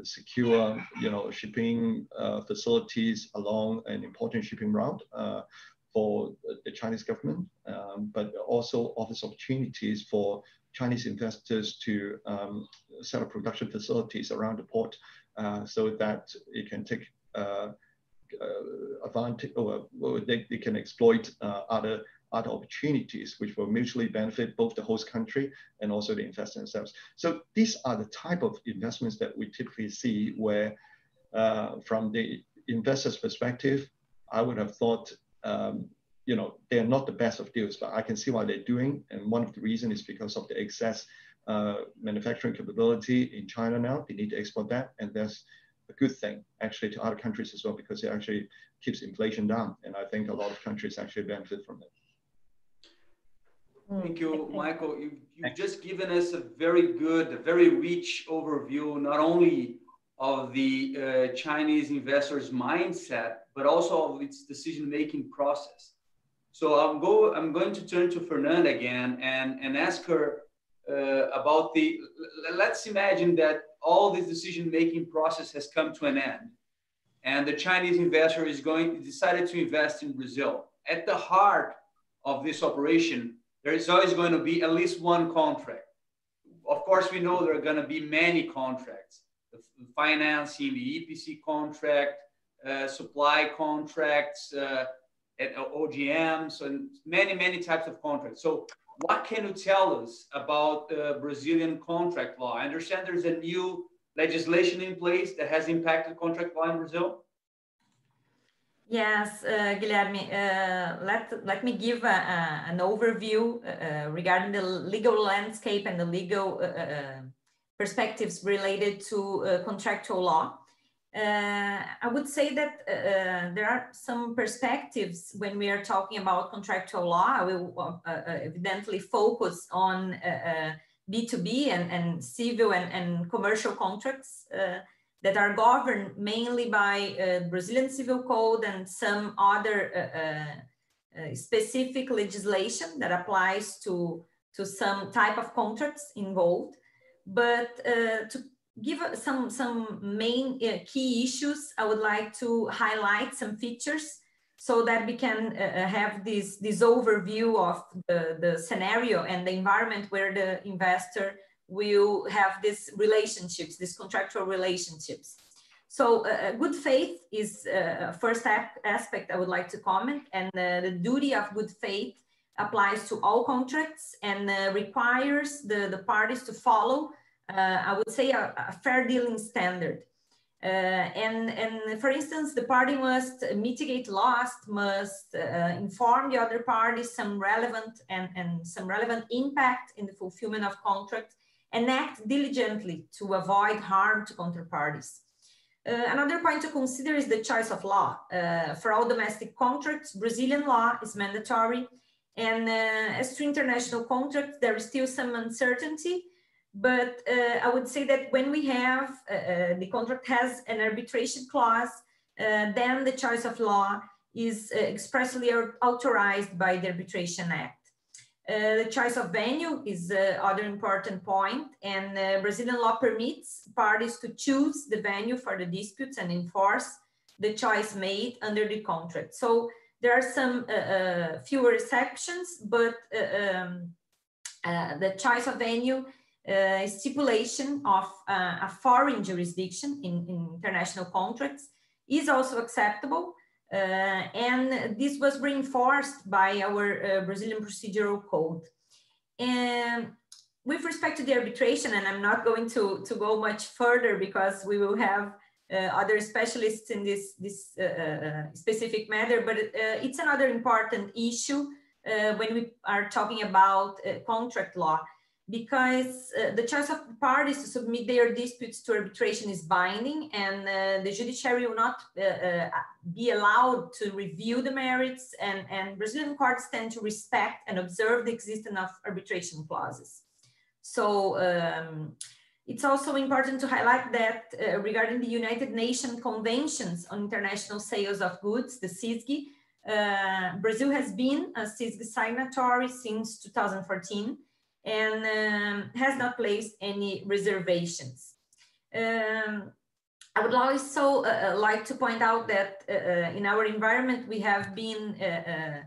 secure, you know, shipping uh, facilities along an important shipping route uh, for the Chinese government, um, but also offers opportunities for Chinese investors to um, set up production facilities around the port uh, so that it can take uh, advantage or, or they, they, can exploit other other opportunities which will mutually benefit both the host country and also the investor themselves. So these are the type of investments that we typically see where uh, from the investor's perspective, I would have thought, um, you know, they're not the best of deals, but I can see why they're doing. And one of the reasons is because of the excess uh, manufacturing capability in China now. They need to export that. And that's a good thing actually to other countries as well, because it actually keeps inflation down. And I think a lot of countries actually benefit from it. Hmm. Thank you, Michael. You, you've just given us a very good, a very rich overview, not only of the uh, Chinese investors' mindset, but also of its decision-making process. So I'm go. I'm going to turn to Fernanda again and and ask her uh, about the. Let's imagine that all this decision-making process has come to an end, and the Chinese investor is going decided to invest in Brazil. At the heart of this operation, there is always going to be at least one contract. Of course, we know there are going to be many contracts the financing, the EPC contract, uh, supply contracts, uh, and OGMs, and many, many types of contracts. So what can you tell us about uh, Brazilian contract law? I understand there's a new legislation in place that has impacted contract law in Brazil. Yes, uh, Guilherme, uh, let, let me give a, a, an overview uh, uh regarding the legal landscape and the legal uh, uh, perspectives related to uh, contractual law. Uh, I would say that uh, uh there are some perspectives when we are talking about contractual law. I will uh, uh, evidently focus on B2B and, and civil and, and commercial contracts that are governed mainly by Brazilian Civil Code and some other specific legislation that applies to, to some type of contracts involved. But uh, to give some, some main uh, key issues, I would like to highlight some features so that we can uh, uh, have this, this overview of the, the scenario and the environment where the investor will have these relationships, these contractual relationships. So uh, good faith is a first aspect I would like to comment and uh, the duty of good faith applies to all contracts and uh, requires the, the parties to follow uh, I would say, a, a fair dealing standard. Uh, and, and for instance, the party must mitigate loss, must uh, inform the other party some relevant and, and some relevant impact in the fulfillment of contract and act diligently to avoid harm to counterparties. Uh, another point to consider is the choice of law. Uh, for all domestic contracts, Brazilian law is mandatory. And uh, as to international contracts, there is still some uncertainty but uh, I would say that when we have uh, uh the contract has an arbitration clause, then the choice of law is expressly authorized by the Arbitration Act. Uh, the choice of venue is the other important point, and uh, Brazilian law permits parties to choose the venue for the disputes and enforce the choice made under the contract. So there are some fewer exceptions, but um, the choice of venue uh, stipulation of uh, a foreign jurisdiction in, in, international contracts is also acceptable. Uh, and this was reinforced by our uh, Brazilian procedural code. And with respect to the arbitration, and I'm not going to, to go much further because we will have uh, other specialists in this, this uh, specific matter, but it's another important issue when we are talking about contract law because uh, the choice of parties to submit their disputes to arbitration is binding and uh, the judiciary will not uh, uh be allowed to review the merits and, and Brazilian courts tend to respect and observe the existence of arbitration clauses. So um, it's also important to highlight that uh, regarding the United Nations Conventions on International Sales of Goods, the CISG, uh, Brazil has been a CISG signatory since 2014 and um, has not placed any reservations. Um, I would also uh, uh, like to point out that uh, uh in our environment, we have been uh,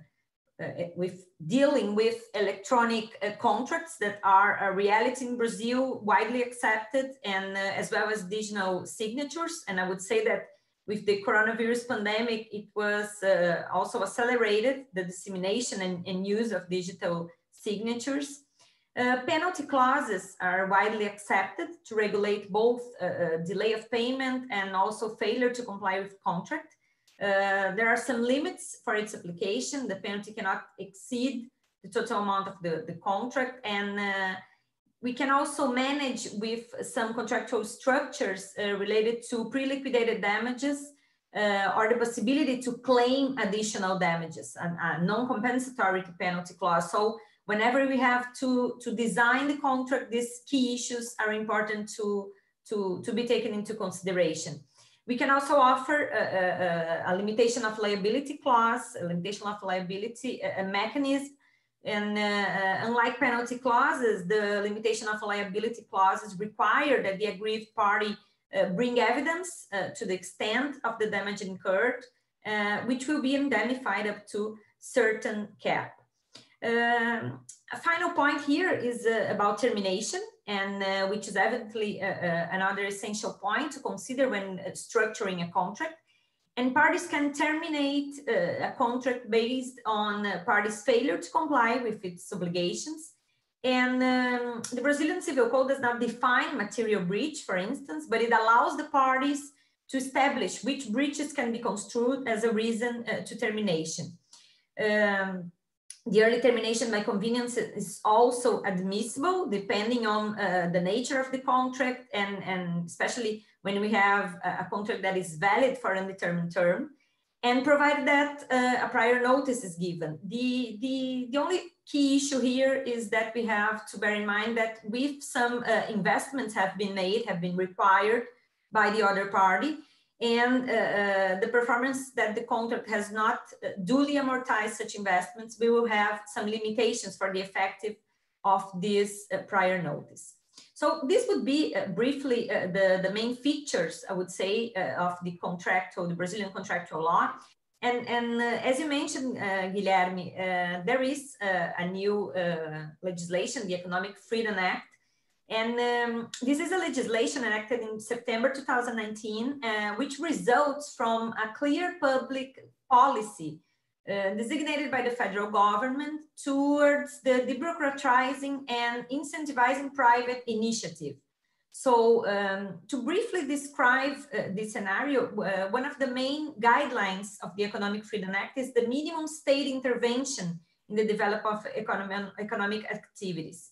uh, with dealing with electronic contracts that are a reality in Brazil, widely accepted, and as well as digital signatures. And I would say that with the coronavirus pandemic, it was also accelerated the dissemination and, and use of digital signatures. Uh, penalty clauses are widely accepted to regulate both uh, uh, delay of payment and also failure to comply with contract. Uh, there are some limits for its application. The penalty cannot exceed the total amount of the, the contract. And uh, we can also manage with some contractual structures related to pre-liquidated damages or the possibility to claim additional damages, a, a non-compensatory penalty clause. So whenever we have to, to design the contract, these key issues are important to, to, to be taken into consideration. We can also offer a, a, a limitation of liability clause, a limitation of liability a, mechanism. And uh, unlike penalty clauses, the limitation of liability clauses require that the aggrieved party uh, bring evidence uh, to the extent of the damage incurred, uh, which will be indemnified up to certain cap. Um, a final point here is uh, about termination, and uh, which is evidently another essential point to consider when structuring a contract. And parties can terminate a contract based on parties' failure to comply with its obligations and um, the Brazilian Civil Code does not define material breach, for instance, but it allows the parties to establish which breaches can be construed as a reason uh, to termination. Um, the early termination by convenience is also admissible depending on uh, the nature of the contract and, and especially when we have a, contract that is valid for an undetermined term and provided that uh, a prior notice is given. The, the, the only key issue here is that we have to bear in mind that with some uh, investments have been made, have been required by the other party, and uh, uh the performance that the contract has not uh, duly amortized such investments, we will have some limitations for the effective of this uh, prior notice. So this would be uh, briefly uh, the, the main features, I would say, of the contractual, the Brazilian contractual law. And, and as you mentioned, Guilherme, there is a new legislation, the Economic Freedom Act. And um, this is a legislation enacted in September 2019, which results from a clear public policy uh, designated by the federal government towards the debureaucratizing and incentivizing private initiative. So um, to briefly describe uh, this scenario, uh, one of the main guidelines of the Economic Freedom Act is the minimum state intervention in the development of economic, economic activities.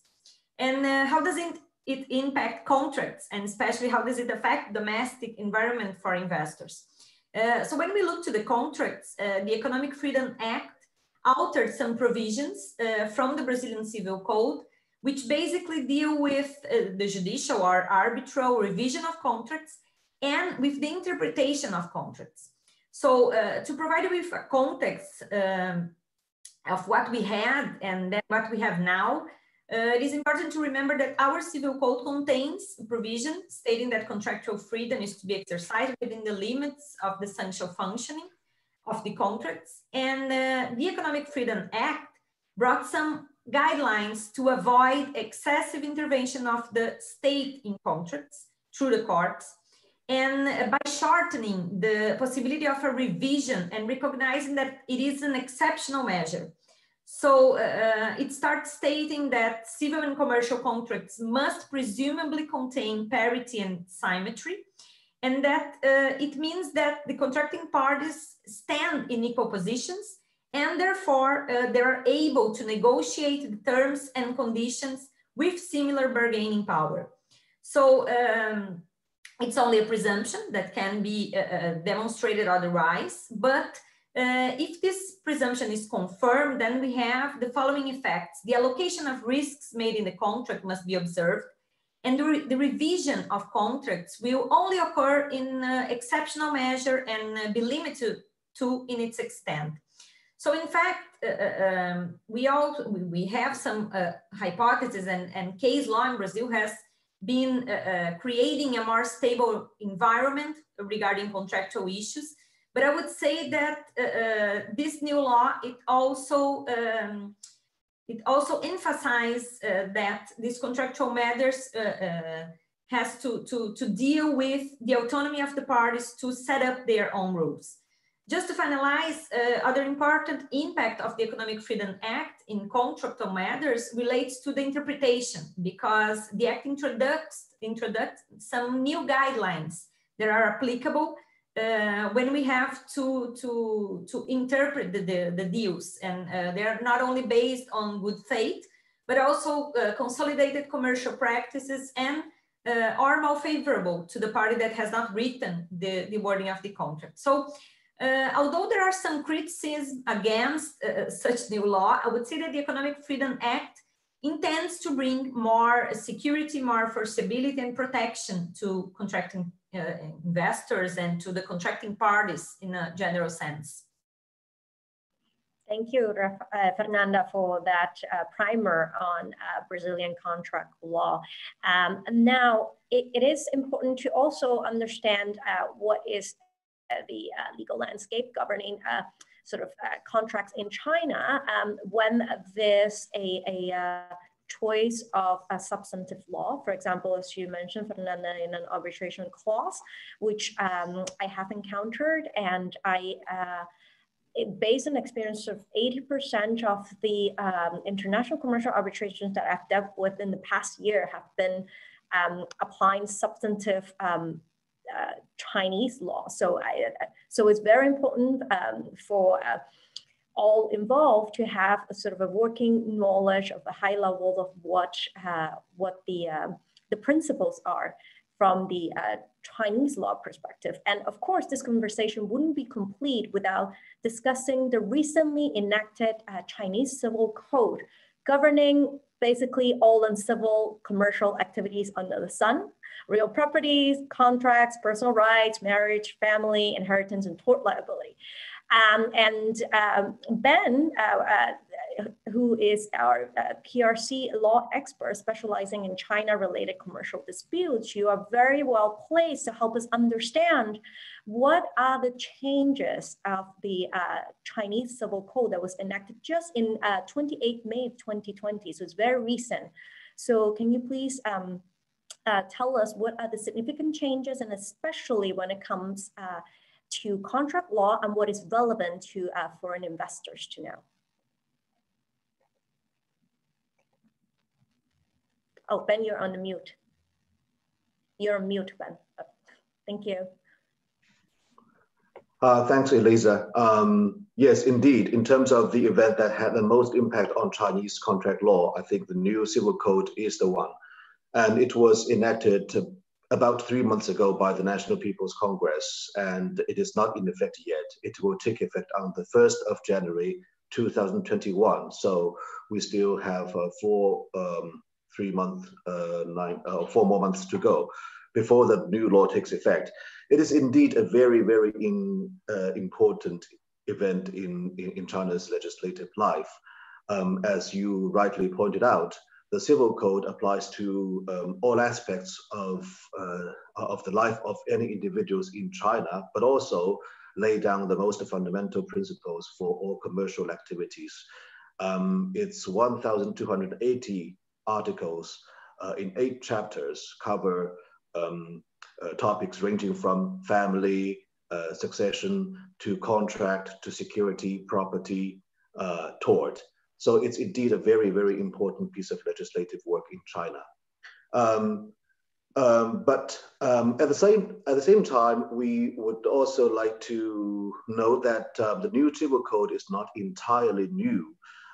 And uh, how does it, it impact contracts and especially how does it affect domestic environment for investors? Uh, so when we look to the contracts, uh, the Economic Freedom Act altered some provisions uh, from the Brazilian Civil Code, which basically deal with uh, the judicial or arbitral revision of contracts and with the interpretation of contracts. So uh, to provide you with a context um, of what we had and then what we have now, uh, it is important to remember that our civil code contains a provision stating that contractual freedom is to be exercised within the limits of the essential functioning of the contracts. And uh, the Economic Freedom Act brought some guidelines to avoid excessive intervention of the state in contracts through the courts. And uh, by shortening the possibility of a revision and recognizing that it is an exceptional measure so uh, it starts stating that civil and commercial contracts must presumably contain parity and symmetry, and that uh, it means that the contracting parties stand in equal positions, and therefore uh, they are able to negotiate the terms and conditions with similar bargaining power. So um, it's only a presumption that can be uh, uh, demonstrated otherwise, but uh, if this presumption is confirmed, then we have the following effects. The allocation of risks made in the contract must be observed, and the, re the revision of contracts will only occur in uh, exceptional measure and uh, be limited to in its extent. So in fact, uh, uh, um, we all we have some hypotheses and, and case law in Brazil has been creating a more stable environment regarding contractual issues but I would say that uh, uh, this new law, it also um, it also emphasizes uh, that these contractual matters has to, to, to deal with the autonomy of the parties to set up their own rules. Just to finalize, uh, other important impact of the Economic Freedom Act in contractual matters relates to the interpretation because the act introduced, introduced some new guidelines that are applicable uh, when we have to to to interpret the, the, the deals. And uh, they are not only based on good faith but also uh, consolidated commercial practices and uh, are more favorable to the party that has not written the, the wording of the contract. So uh, although there are some criticisms against uh, such new law i would say that the economic freedom act intends to bring more security, more foreseeability and protection to contracting uh, investors and to the contracting parties in a general sense. Thank you, uh, Fernanda, for that uh, primer on uh, Brazilian contract law. Um, now, it, it is important to also understand uh, what is uh, the uh, legal landscape governing sort of contracts in China um, when there's a, a choice of a substantive law. For example, as you mentioned, Fernanda, in an arbitration clause, which um, I have encountered and I based on experience of 80% of the um, international commercial arbitrations that I've dealt with in the past year have been um, applying substantive um, uh, Chinese law. So, I, so it's very important um, for uh, all involved to have a sort of a working knowledge of the high level of what, uh, what the, um, the principles are from the uh, Chinese law perspective. And of course, this conversation wouldn't be complete without discussing the recently enacted uh, Chinese civil code governing basically all uncivil commercial activities under the sun, real properties, contracts, personal rights, marriage, family, inheritance, and tort liability. Um, and um, Ben, uh, uh, who is our uh, PRC law expert specializing in China related commercial disputes, you are very well placed to help us understand what are the changes of the uh, Chinese civil code that was enacted just in uh, 28 May 2020. So it's very recent. So can you please um, uh, tell us what are the significant changes and especially when it comes to contract law and what is relevant to uh, foreign investors to know. Oh, Ben, you're on the mute. You're on mute, Ben. Thank you. Uh, thanks, Elisa. Um, yes, indeed. In terms of the event that had the most impact on Chinese contract law, I think the new civil code is the one. And it was enacted about three months ago by the National People's Congress, and it is not in effect yet. It will take effect on the 1st of January 2021. So we still have uh, four, um, three month, uh, nine, uh, four more months to go before the new law takes effect. It is indeed a very, very in, uh, important event in, in, in, China's legislative life. Um, as you rightly pointed out, the civil code applies to um, all aspects of, uh, of the life of any individuals in China, but also lay down the most fundamental principles for all commercial activities. Um, it's 1,280 articles uh, in eight chapters cover um, uh, topics ranging from family, uh, succession, to contract, to security, property, uh, tort. So it's indeed a very, very important piece of legislative work in China. Um, um, but um, at the same at the same time, we would also like to note that um, the new civil code is not entirely new.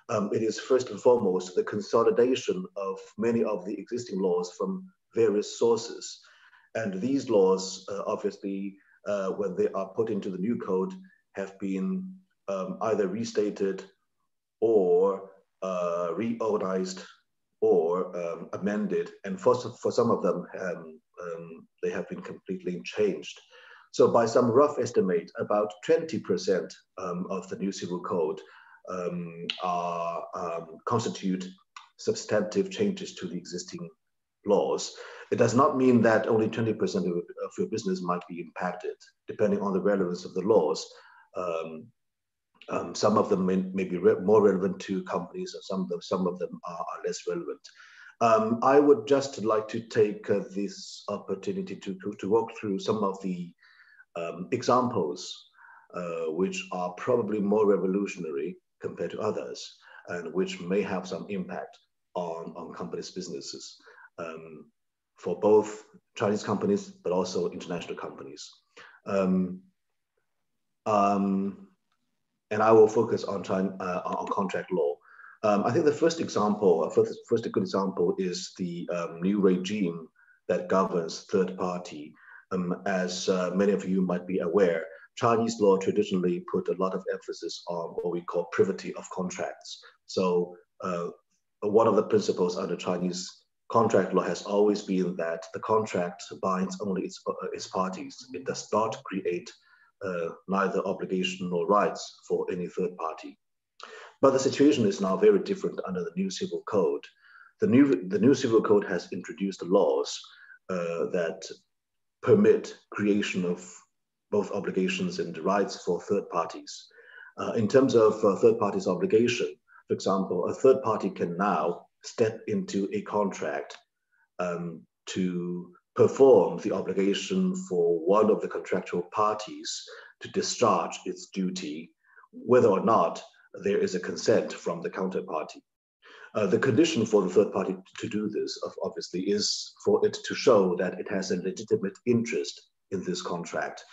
Um, it is first and foremost the consolidation of many of the existing laws from various sources, and these laws, uh, obviously, uh, when they are put into the new code, have been um, either restated or uh, reorganized or um, amended. And for, for some of them, um, um, they have been completely changed. So by some rough estimate, about 20% um, of the new civil code um, are, um, constitute substantive changes to the existing laws. It does not mean that only 20% of, of, your business might be impacted, depending on the relevance of the laws. Um, um, some of them may, may be re more relevant to companies, and some of them, some of them are, are less relevant. Um, I would just like to take uh, this opportunity to, to, to, walk through some of the um, examples uh, which are probably more revolutionary compared to others and which may have some impact on, on companies' businesses um, for both Chinese companies but also international companies. Um, um, and I will focus on, China, uh, on contract law. Um, I think the first example, uh, first, first good example is the um, new regime that governs third party. Um, as uh, many of you might be aware, Chinese law traditionally put a lot of emphasis on what we call privity of contracts. So uh, one of the principles under Chinese contract law has always been that the contract binds only its, uh, its parties. It does not create uh, neither obligation nor rights for any third party. But the situation is now very different under the new civil code. The new, the new civil code has introduced laws uh, that permit creation of both obligations and rights for third parties. Uh, in terms of uh, third parties' obligation, for example, a third party can now step into a contract um, to perform the obligation for one of the contractual parties to discharge its duty, whether or not there is a consent from the counterparty. Uh, the condition for the third party to do this, obviously, is for it to show that it has a legitimate interest in this contract.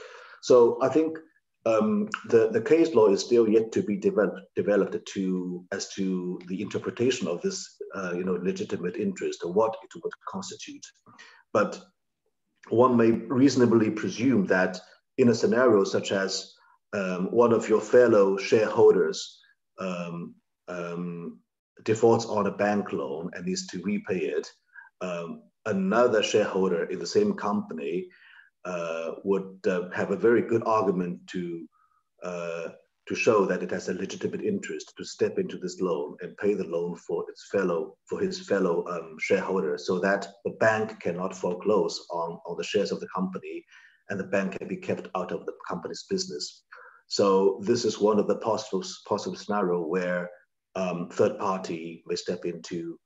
So I think um, the, the case law is still yet to be developed, developed to as to the interpretation of this, uh, you know, legitimate interest or what it would constitute. But one may reasonably presume that in a scenario such as um, one of your fellow shareholders um, um, defaults on a bank loan and needs to repay it, um, another shareholder in the same company would uh, have a very good argument to uh, to show that it has a legitimate interest to step into this loan and pay the loan for its fellow for his fellow um, shareholders, so that the bank cannot foreclose on, on the shares of the company, and the bank can be kept out of the company's business. So this is one of the possible possible scenario where um, third party may step into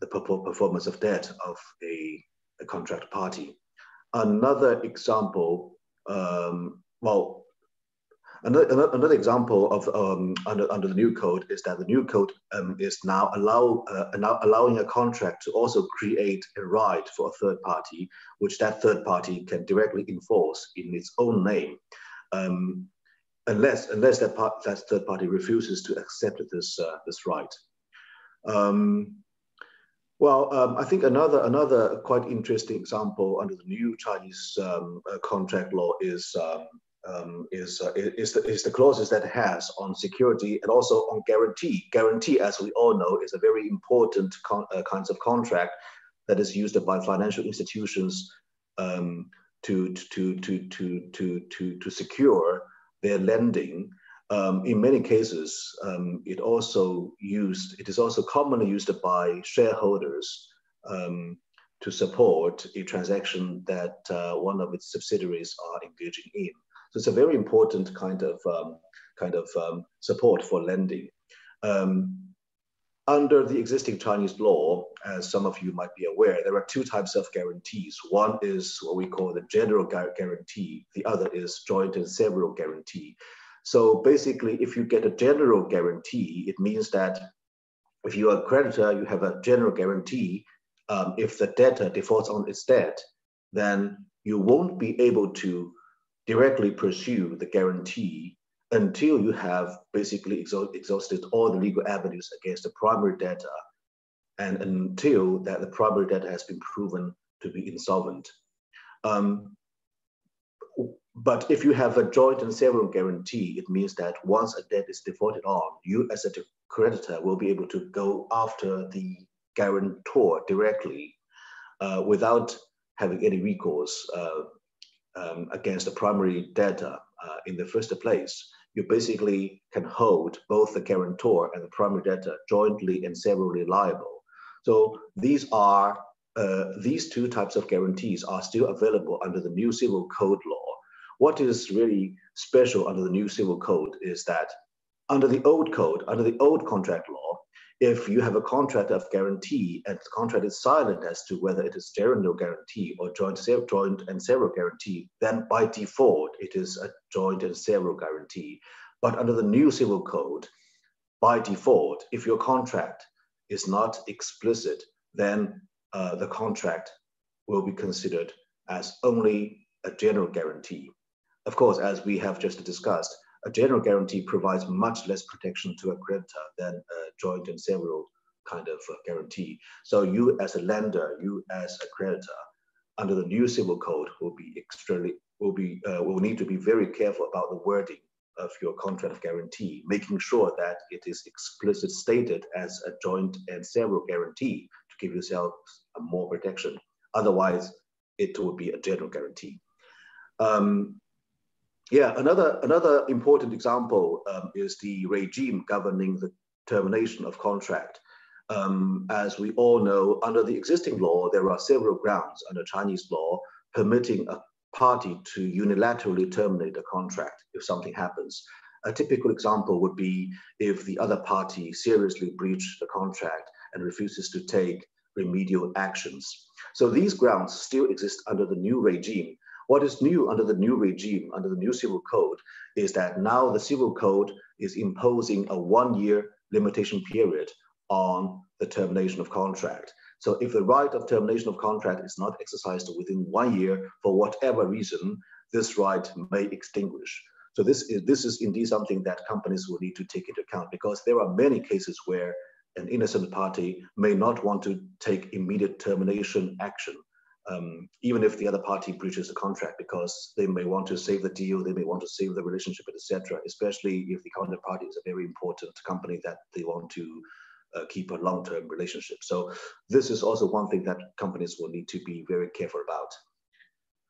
the performance of debt of a, a contract party. Another example, um, well, another, another example of um, under, under the new code is that the new code um, is now allow uh, allowing a contract to also create a right for a third party, which that third party can directly enforce in its own name. Um, unless unless that part that third party refuses to accept this uh, this right. Um, well, um, I think another another quite interesting example under the new Chinese um, uh, contract law is um, um, is uh, is, the, is the clauses that has on security and also on guarantee. Guarantee, as we all know, is a very important con- uh, kinds of contract that is used by financial institutions um, to, to, to, to, to, to, to secure their lending, um, in many cases, um, it also used, it is also commonly used by shareholders um, to support a transaction that uh, one of its subsidiaries are engaging in. So it's a very important kind of um, kind of um, support for lending. Um, under the existing Chinese law, as some of you might be aware, there are two types of guarantees. One is what we call the general guarantee. The other is joint and several guarantee. So basically, if you get a general guarantee, it means that if you are a creditor, you have a general guarantee. Um, if the debtor defaults on its debt, then you won't be able to directly pursue the guarantee until you have basically exhausted all the legal avenues against the primary debtor and until that the primary debtor has been proven to be insolvent. Um, but if you have a joint and several guarantee, it means that once a debt is defaulted on, you as a creditor will be able to go after the guarantor directly uh, without having any recourse uh, um, against the primary debtor uh, in the first place you basically can hold both the guarantor and the primary debtor jointly and severally liable. So these are uh, these two types of guarantees are still available under the new civil code law. What is really special under the new civil code is that under the old code, under the old contract law, if you have a contract of guarantee and the contract is silent as to whether it is general guarantee or joint, joint and several guarantee, then by default, it is a joint and several guarantee. But under the new civil code, by default, if your contract is not explicit, then uh, the contract will be considered as only a general guarantee. Of course, as we have just discussed, a general guarantee provides much less protection to a creditor than a joint and several kind of uh, guarantee. So you as a lender, you as a creditor, under the new civil code will be extremely will be uh, will need to be very careful about the wording of your contract guarantee, making sure that it is explicit stated as a joint and several guarantee to give yourself more protection. Otherwise, it would be a general guarantee. Um, yeah, another, another important example um, is the regime governing the termination of contract. Um, as we all know, under the existing law, there are several grounds under Chinese law permitting a party to unilaterally terminate a contract if something happens. A typical example would be if the other party seriously breached the contract and refuses to take remedial actions. So these grounds still exist under the new regime. What is new under the new regime, under the new civil code, is that now the civil code is imposing a one year limitation period on the termination of contract. So if the right of termination of contract is not exercised within one year for whatever reason, this right may extinguish. So this is, this is indeed something that companies will need to take into account because there are many cases where an innocent party may not want to take immediate termination action, um, even if the other party breaches the contract, because they may want to save the deal, they may want to save the relationship, etc. Especially if the counterparty is a very important company that they want to uh, keep a long-term relationship. So this is also one thing that companies will need to be very careful about.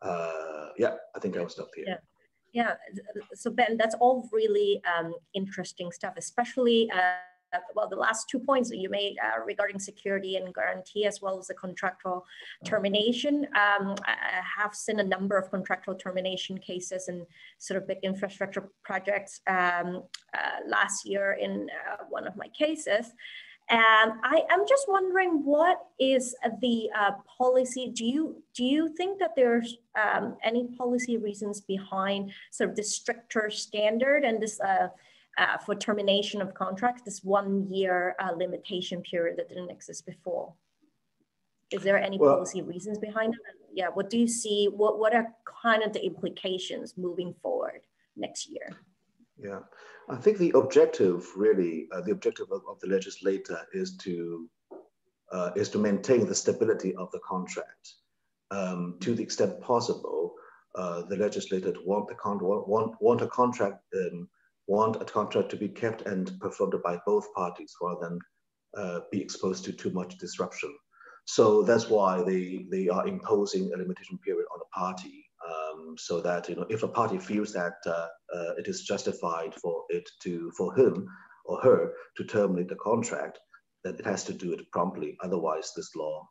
Uh, yeah, I think I will stop here. Yeah. Yeah, so Ben, that's all really um, interesting stuff, especially uh, well, the last two points that you made uh, regarding security and guarantee, as well as the contractual termination. Um, I have seen a number of contractual termination cases and sort of big infrastructure projects um, uh, last year in uh, one of my cases. And I am just wondering, what is the uh, policy? Do you do you think that there's um, any policy reasons behind sort of the stricter standard and this uh, for termination of contracts, this one year uh, limitation period that didn't exist before? Is there any well, policy reasons behind it? Yeah, what do you see? What what are kind of the implications moving forward next year? Yeah, I think the objective really, uh, the objective of, of, the legislator is to uh, is to maintain the stability of the contract. Um, to the extent possible, uh, the legislator want the want, want a contract um, want a contract to be kept and performed by both parties rather than uh, be exposed to too much disruption. So that's why they they are imposing a limitation period on a party um, so that you know if a party feels that uh, uh, it is justified for it to for him or her to terminate the contract, then it has to do it promptly. Otherwise, this law,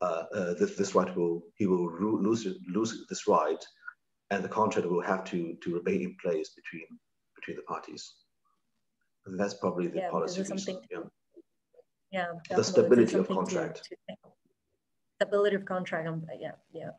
uh, uh this this right will he will lose lose this right, and the contract will have to to remain in place between between the parties. And that's probably the yeah, policy. Reason, yeah. Yeah. The stability of contract. To, to, stability of contract. Yeah. Yeah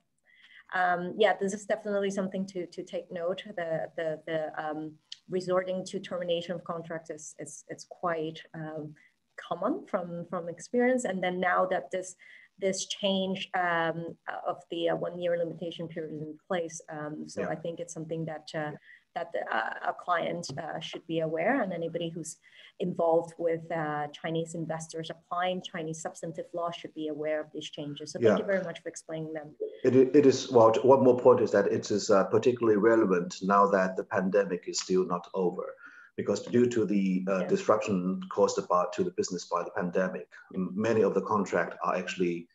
um, yeah, this is definitely something to, to take note. The, the, the um, resorting to termination of contracts is, is, is quite um, common from, from experience. And then now that this, this change um, of the uh, one year limitation period is in place. Um, so yeah. I think it's something that uh, that the, uh, a client uh, should be aware and anybody who's involved with uh, Chinese investors applying Chinese substantive law should be aware of these changes. So thank yeah. you very much for explaining them. It, it is, well, one more point is that it is uh, particularly relevant now that the pandemic is still not over because due to the uh, yeah. disruption caused about to the business by the pandemic, many of the contract are actually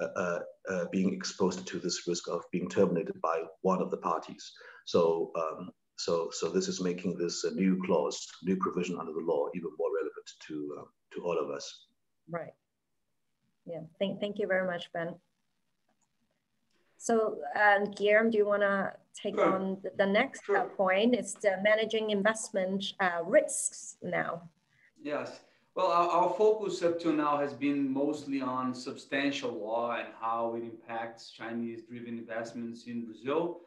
uh, uh, being exposed to this risk of being terminated by one of the parties. So um, so, so this is making this a new clause, new provision under the law, even more relevant to uh, to all of us. Right. Yeah. Thank thank you very much, Ben. So, uh, Guilherme, do you want to take sure. on the, the next sure. uh, point? It's the managing investment uh, risks now. Yes. Well, our, our, focus up to now has been mostly on substantial law and how it impacts Chinese-driven investments in Brazil.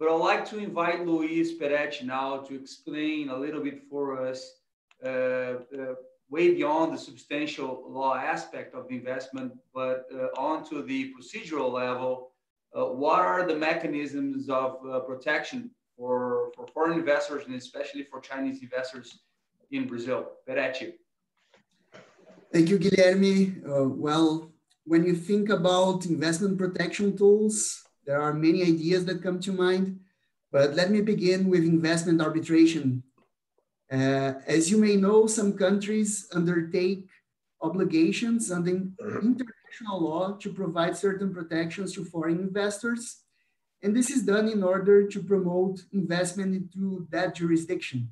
But I'd like to invite Luis Peretti now to explain a little bit for us, uh, uh, way beyond the substantial law aspect of the investment, but uh, onto the procedural level. Uh, what are the mechanisms of uh, protection for, for foreign investors and especially for Chinese investors in Brazil? Peretti. Thank you, Guilherme. Uh, well, when you think about investment protection tools, there are many ideas that come to mind, but let me begin with investment arbitration Uh, as you may know, some countries undertake obligations under international law to provide certain protections to foreign investors. And this is done in order to promote investment into that jurisdiction.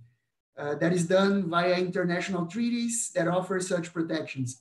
Uh, that is done via international treaties that offer such protections.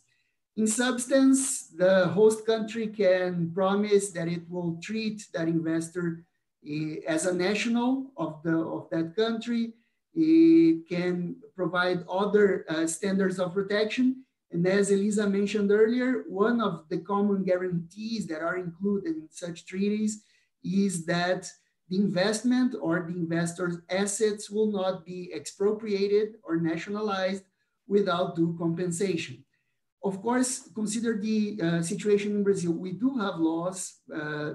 In substance, the host country can promise that it will treat that investor uh, as a national of, the, of that country. It can provide other uh, standards of protection and as Elisa mentioned earlier, one of the common guarantees that are included in such treaties is that the investment or the investor's assets will not be expropriated or nationalized without due compensation. Of course, consider the uh, situation in Brazil. We do have laws, uh,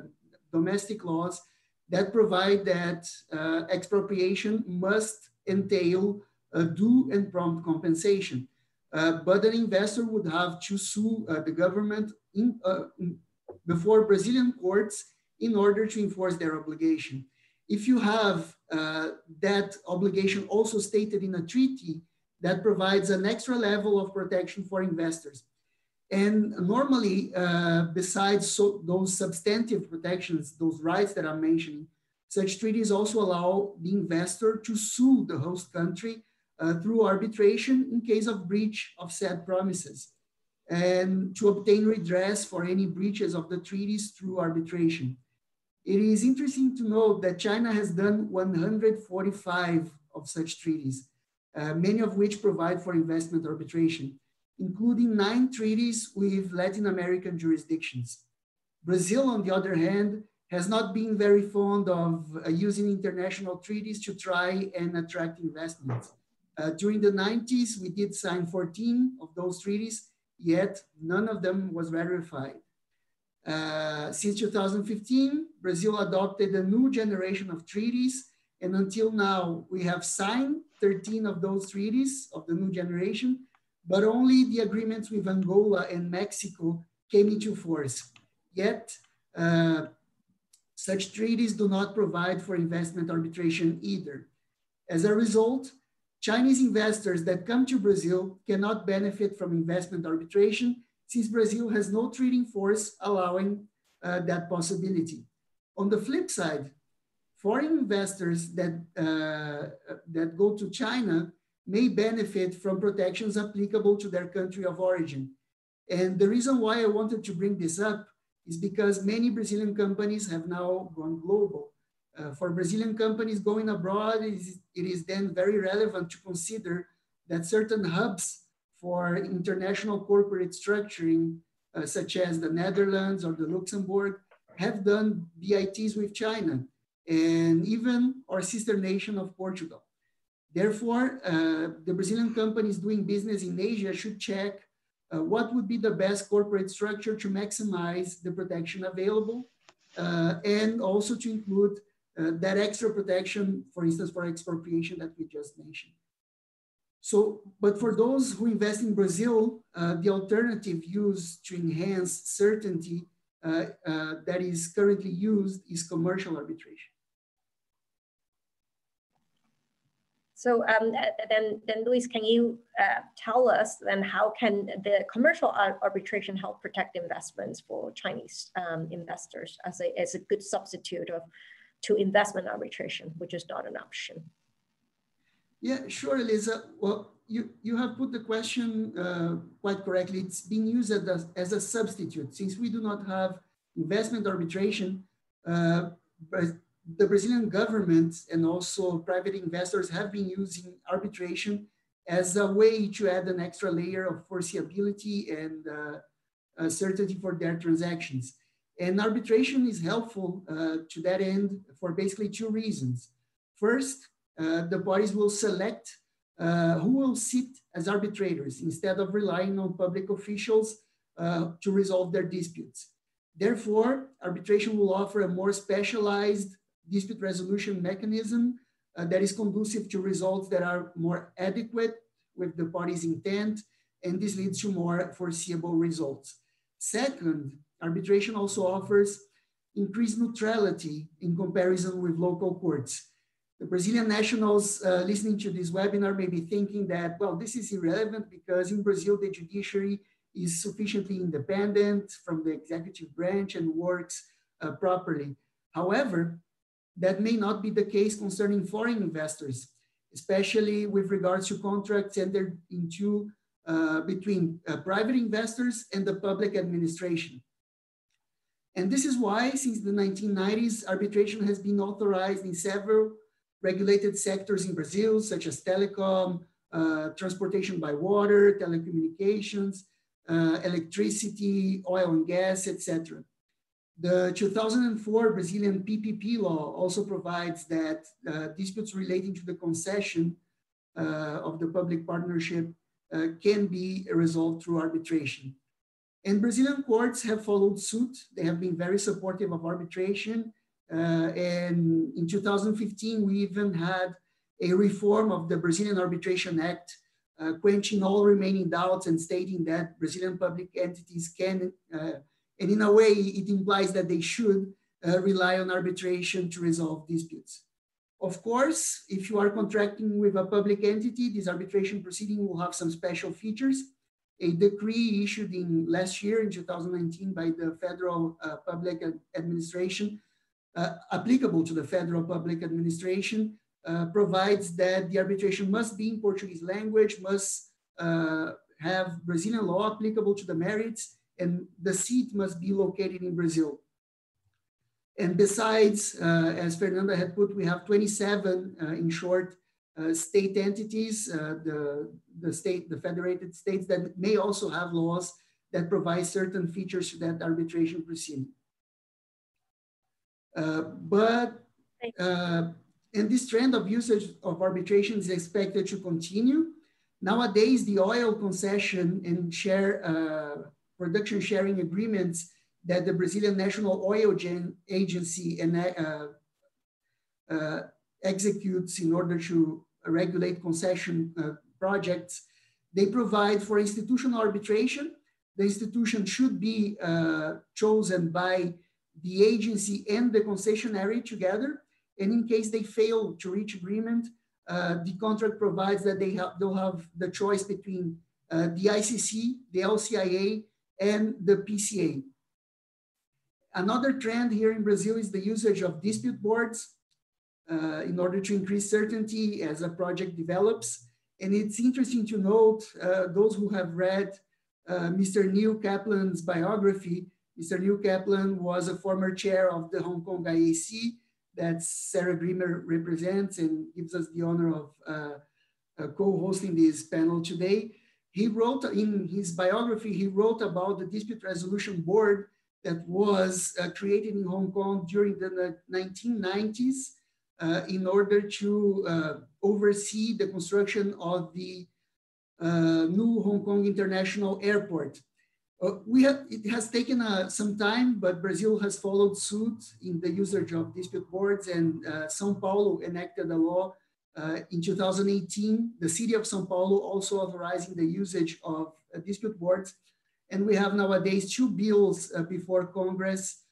domestic laws, that provide that uh, expropriation must entail due and prompt compensation. Uh, but an investor would have to sue uh, the government in, uh, in, before Brazilian courts in order to enforce their obligation. If you have that obligation also stated in a treaty, that provides an extra level of protection for investors. And normally, uh, besides so, those substantive protections, those rights that I'm mentioning, such treaties also allow the investor to sue the host country uh, through arbitration in case of breach of said promises and to obtain redress for any breaches of the treaties through arbitration. It is interesting to note that China has done 145 of such treaties, uh, many of which provide for investment arbitration, including nine treaties with Latin American jurisdictions. Brazil, on the other hand, has not been very fond of uh, using international treaties to try and attract investments. Uh, during the 90s, we did sign 14 of those treaties, yet none of them was ratified. Uh, since 2015, Brazil adopted a new generation of treaties, and until now, we have signed 13 of those treaties of the new generation, but only the agreements with Angola and Mexico came into force. Yet, uh, such treaties do not provide for investment arbitration either. As a result, Chinese investors that come to Brazil cannot benefit from investment arbitration since Brazil has no treating force allowing uh, that possibility. On the flip side, foreign investors that, uh, that go to China may benefit from protections applicable to their country of origin. And the reason why I wanted to bring this up is because many Brazilian companies have now gone global. Uh, for Brazilian companies going abroad, it is, it is then very relevant to consider that certain hubs for international corporate structuring, uh, such as the Netherlands or the Luxembourg, have done BITs with China and even our sister nation of Portugal. Therefore, uh, the Brazilian companies doing business in Asia should check uh, what would be the best corporate structure to maximize the protection available uh, and also to include uh, that extra protection, for instance, for expropriation that we just mentioned. So, but for those who invest in Brazil, uh, the alternative used to enhance certainty uh, that is currently used is commercial arbitration. So um, then, then Luis, can you uh, tell us then how can the commercial arbitration help protect investments for Chinese um, investors as a, as a good substitute of to investment arbitration, which is not an option. Yeah, sure, Elisa. Well, you, you have put the question uh, quite correctly. It's being used as as a substitute. Since we do not have investment arbitration, uh, the Brazilian government and also private investors have been using arbitration as a way to add an extra layer of foreseeability and uh, certainty for their transactions. And arbitration is helpful uh, to that end for basically two reasons. First, uh, the parties will select uh, who will sit as arbitrators instead of relying on public officials uh, to resolve their disputes. Therefore, arbitration will offer a more specialized dispute resolution mechanism uh, that is conducive to results that are more adequate with the party's intent, and this leads to more foreseeable results. Second, arbitration also offers increased neutrality in comparison with local courts. The Brazilian nationals uh, listening to this webinar may be thinking that, well, this is irrelevant because in Brazil, the judiciary is sufficiently independent from the executive branch and works uh, properly. However, that may not be the case concerning foreign investors, especially with regards to contracts entered into uh, between uh, private investors and the public administration. And this is why, since the 1990s, arbitration has been authorized in several regulated sectors in Brazil, such as telecom, uh, transportation by water, telecommunications, uh, electricity, oil and gas, etc. The 2004 Brazilian PPP law also provides that uh, disputes relating to the concession uh, of the public partnership uh, can be resolved through arbitration. And Brazilian courts have followed suit. They have been very supportive of arbitration. Uh, and in 2015, we even had a reform of the Brazilian Arbitration Act, uh, quenching all remaining doubts and stating that Brazilian public entities can uh, and in a way, it implies that they should uh, rely on arbitration to resolve disputes. Of course, if you are contracting with a public entity, this arbitration proceeding will have some special features. A decree issued in last year in 2019 by the Federal uh, Public Administration, uh, applicable to the Federal Public Administration, uh, provides that the arbitration must be in Portuguese language, must uh, have Brazilian law applicable to the merits, and the seat must be located in Brazil. And besides, uh, as Fernanda had put, we have 27, uh, in short, uh, state entities, uh, the, the state, the federated states that may also have laws that provide certain features to that arbitration proceeding. Uh, but, uh, and this trend of usage of arbitration is expected to continue. Nowadays, the oil concession and share production sharing agreements that the Brazilian National Oil Gen Agency uh, uh, executes in order to regulate concession uh, projects, they provide for institutional arbitration. The institution should be uh, chosen by the agency and the concessionary together. And in case they fail to reach agreement, uh, the contract provides that they have, they'll have the choice between uh, the ICC, the LCIA, and the PCA. Another trend here in Brazil is the usage of dispute boards uh, in order to increase certainty as a project develops. And it's interesting to note, uh, those who have read uh, Mr. Neil Kaplan's biography, Mr. Neil Kaplan was a former chair of the Hong Kong IAC that Sarah Grimmer represents and gives us the honor of uh, uh, co-hosting this panel today. He wrote in his biography, he wrote about the dispute resolution board that was uh, created in Hong Kong during the 1990s uh, in order to uh, oversee the construction of the uh, new Hong Kong International Airport. Uh, we have, it has taken uh, some time, but Brazil has followed suit in the usage of dispute boards and Sao Paulo enacted a law uh, in 2018, the city of Sao Paulo also authorizing the usage of uh, dispute boards. And we have nowadays two bills uh, before Congress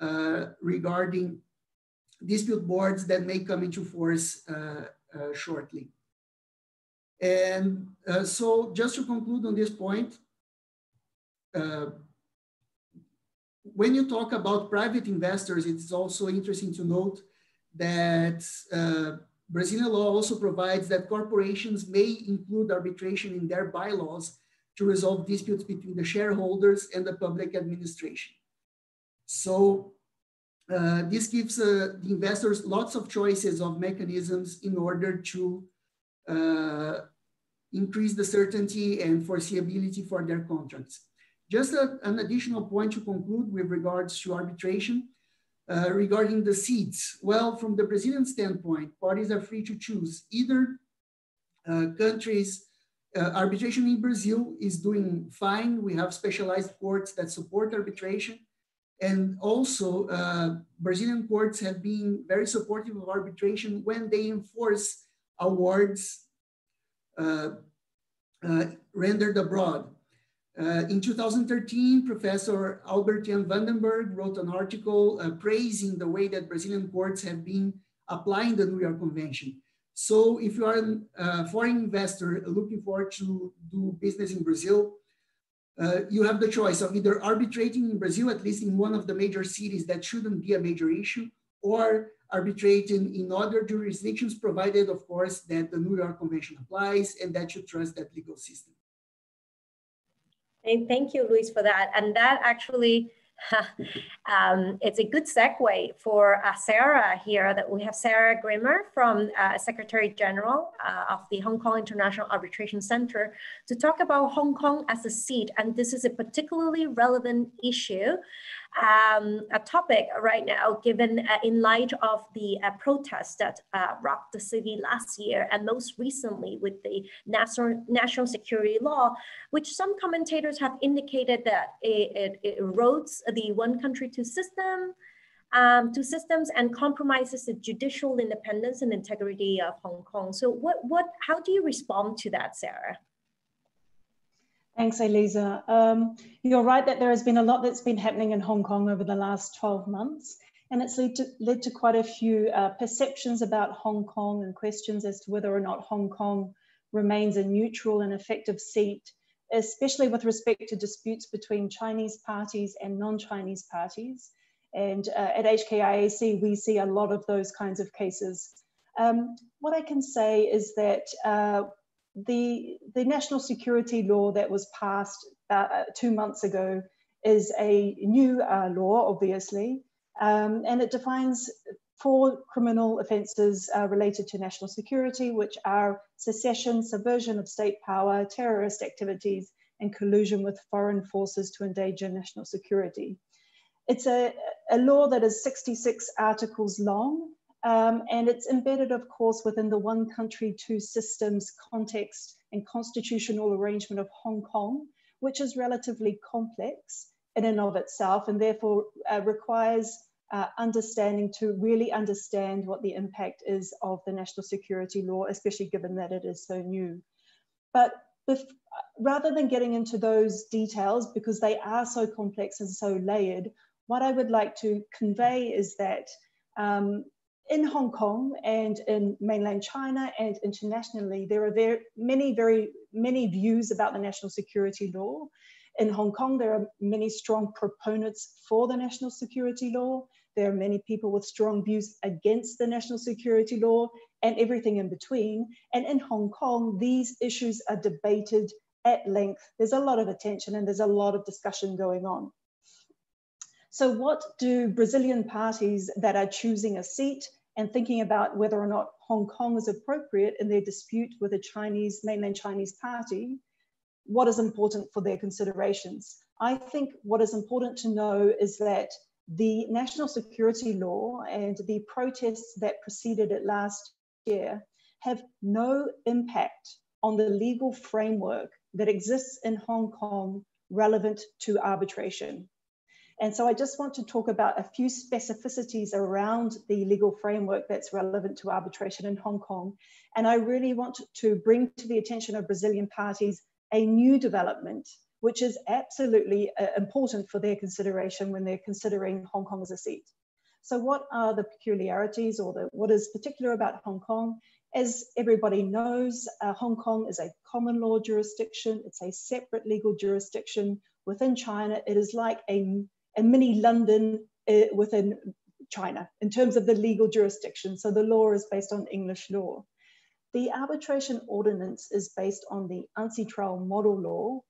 uh, regarding dispute boards that may come into force uh, uh, shortly. And so just to conclude on this point, when you talk about private investors, it's also interesting to note that Brazilian law also provides that corporations may include arbitration in their bylaws to resolve disputes between the shareholders and the public administration. So uh, this gives uh, the investors lots of choices of mechanisms in order to uh, increase the certainty and foreseeability for their contracts. Just a, an additional point to conclude with regards to arbitration. Uh, regarding the seats, well, from the Brazilian standpoint, parties are free to choose either uh, countries. Uh, arbitration in Brazil is doing fine. We have specialized courts that support arbitration. And also, uh, Brazilian courts have been very supportive of arbitration when they enforce awards uh, rendered abroad. Uh, in 2013, Professor Albert Jan van den Berg wrote an article uh, praising the way that Brazilian courts have been applying the New York Convention. So if you are a foreign investor looking forward to do business in Brazil, uh, you have the choice of either arbitrating in Brazil, at least in one of the major cities that shouldn't be a major issue, or arbitrating in other jurisdictions, provided, of course, that the New York Convention applies and that you trust that legal system. Thank you, Luis, for that. And that actually um, it's a good segue for uh, Sarah here that we have Sarah Grimmer from uh, Secretary General uh, of the Hong Kong International Arbitration Center to talk about Hong Kong as a seat. And this is a particularly relevant issue um, a topic right now, given uh, in light of the uh, protests that uh, rocked the city last year, and most recently with the national national security law, which some commentators have indicated that it, it, it erodes the one country two system. Um, to systems and compromises the judicial independence and integrity of Hong Kong. So, what, what, how do you respond to that, Sarah? Thanks, Elisa. Um, you're right that there has been a lot that's been happening in Hong Kong over the last 12 months, and it's led to, led to quite a few uh, perceptions about Hong Kong and questions as to whether or not Hong Kong remains a neutral and effective seat, especially with respect to disputes between Chinese parties and non-Chinese parties. And uh, at HKIAC, we see a lot of those kinds of cases. Um, what I can say is that uh, the, the national security law that was passed uh, two months ago is a new uh, law, obviously, um, and it defines four criminal offences uh, related to national security, which are secession, subversion of state power, terrorist activities, and collusion with foreign forces to endanger national security. It's a, a law that is 66 articles long, um, and it's embedded, of course, within the one country, two systems context and constitutional arrangement of Hong Kong, which is relatively complex in and of itself, and therefore uh, requires uh, understanding to really understand what the impact is of the national security law, especially given that it is so new. But if, rather than getting into those details, because they are so complex and so layered, what I would like to convey is that um, in Hong Kong and in mainland China and internationally, there are very many, very many views about the national security law. In Hong Kong, there are many strong proponents for the national security law. There are many people with strong views against the national security law and everything in between. And in Hong Kong, these issues are debated at length. There's a lot of attention and there's a lot of discussion going on. So what do Brazilian parties that are choosing a seat and thinking about whether or not Hong Kong is appropriate in their dispute with a Chinese, mainland Chinese party, what is important for their considerations. I think what is important to know is that the national security law and the protests that preceded it last year have no impact on the legal framework that exists in Hong Kong relevant to arbitration. And so I just want to talk about a few specificities around the legal framework that's relevant to arbitration in Hong Kong. And I really want to bring to the attention of Brazilian parties a new development, which is absolutely uh, important for their consideration when they're considering Hong Kong as a seat. So what are the peculiarities or the, what is particular about Hong Kong? As everybody knows, uh, Hong Kong is a common law jurisdiction. It's a separate legal jurisdiction within China. It is like a a mini London uh, within China in terms of the legal jurisdiction. So the law is based on English law. The arbitration ordinance is based on the UNCITRAL model law,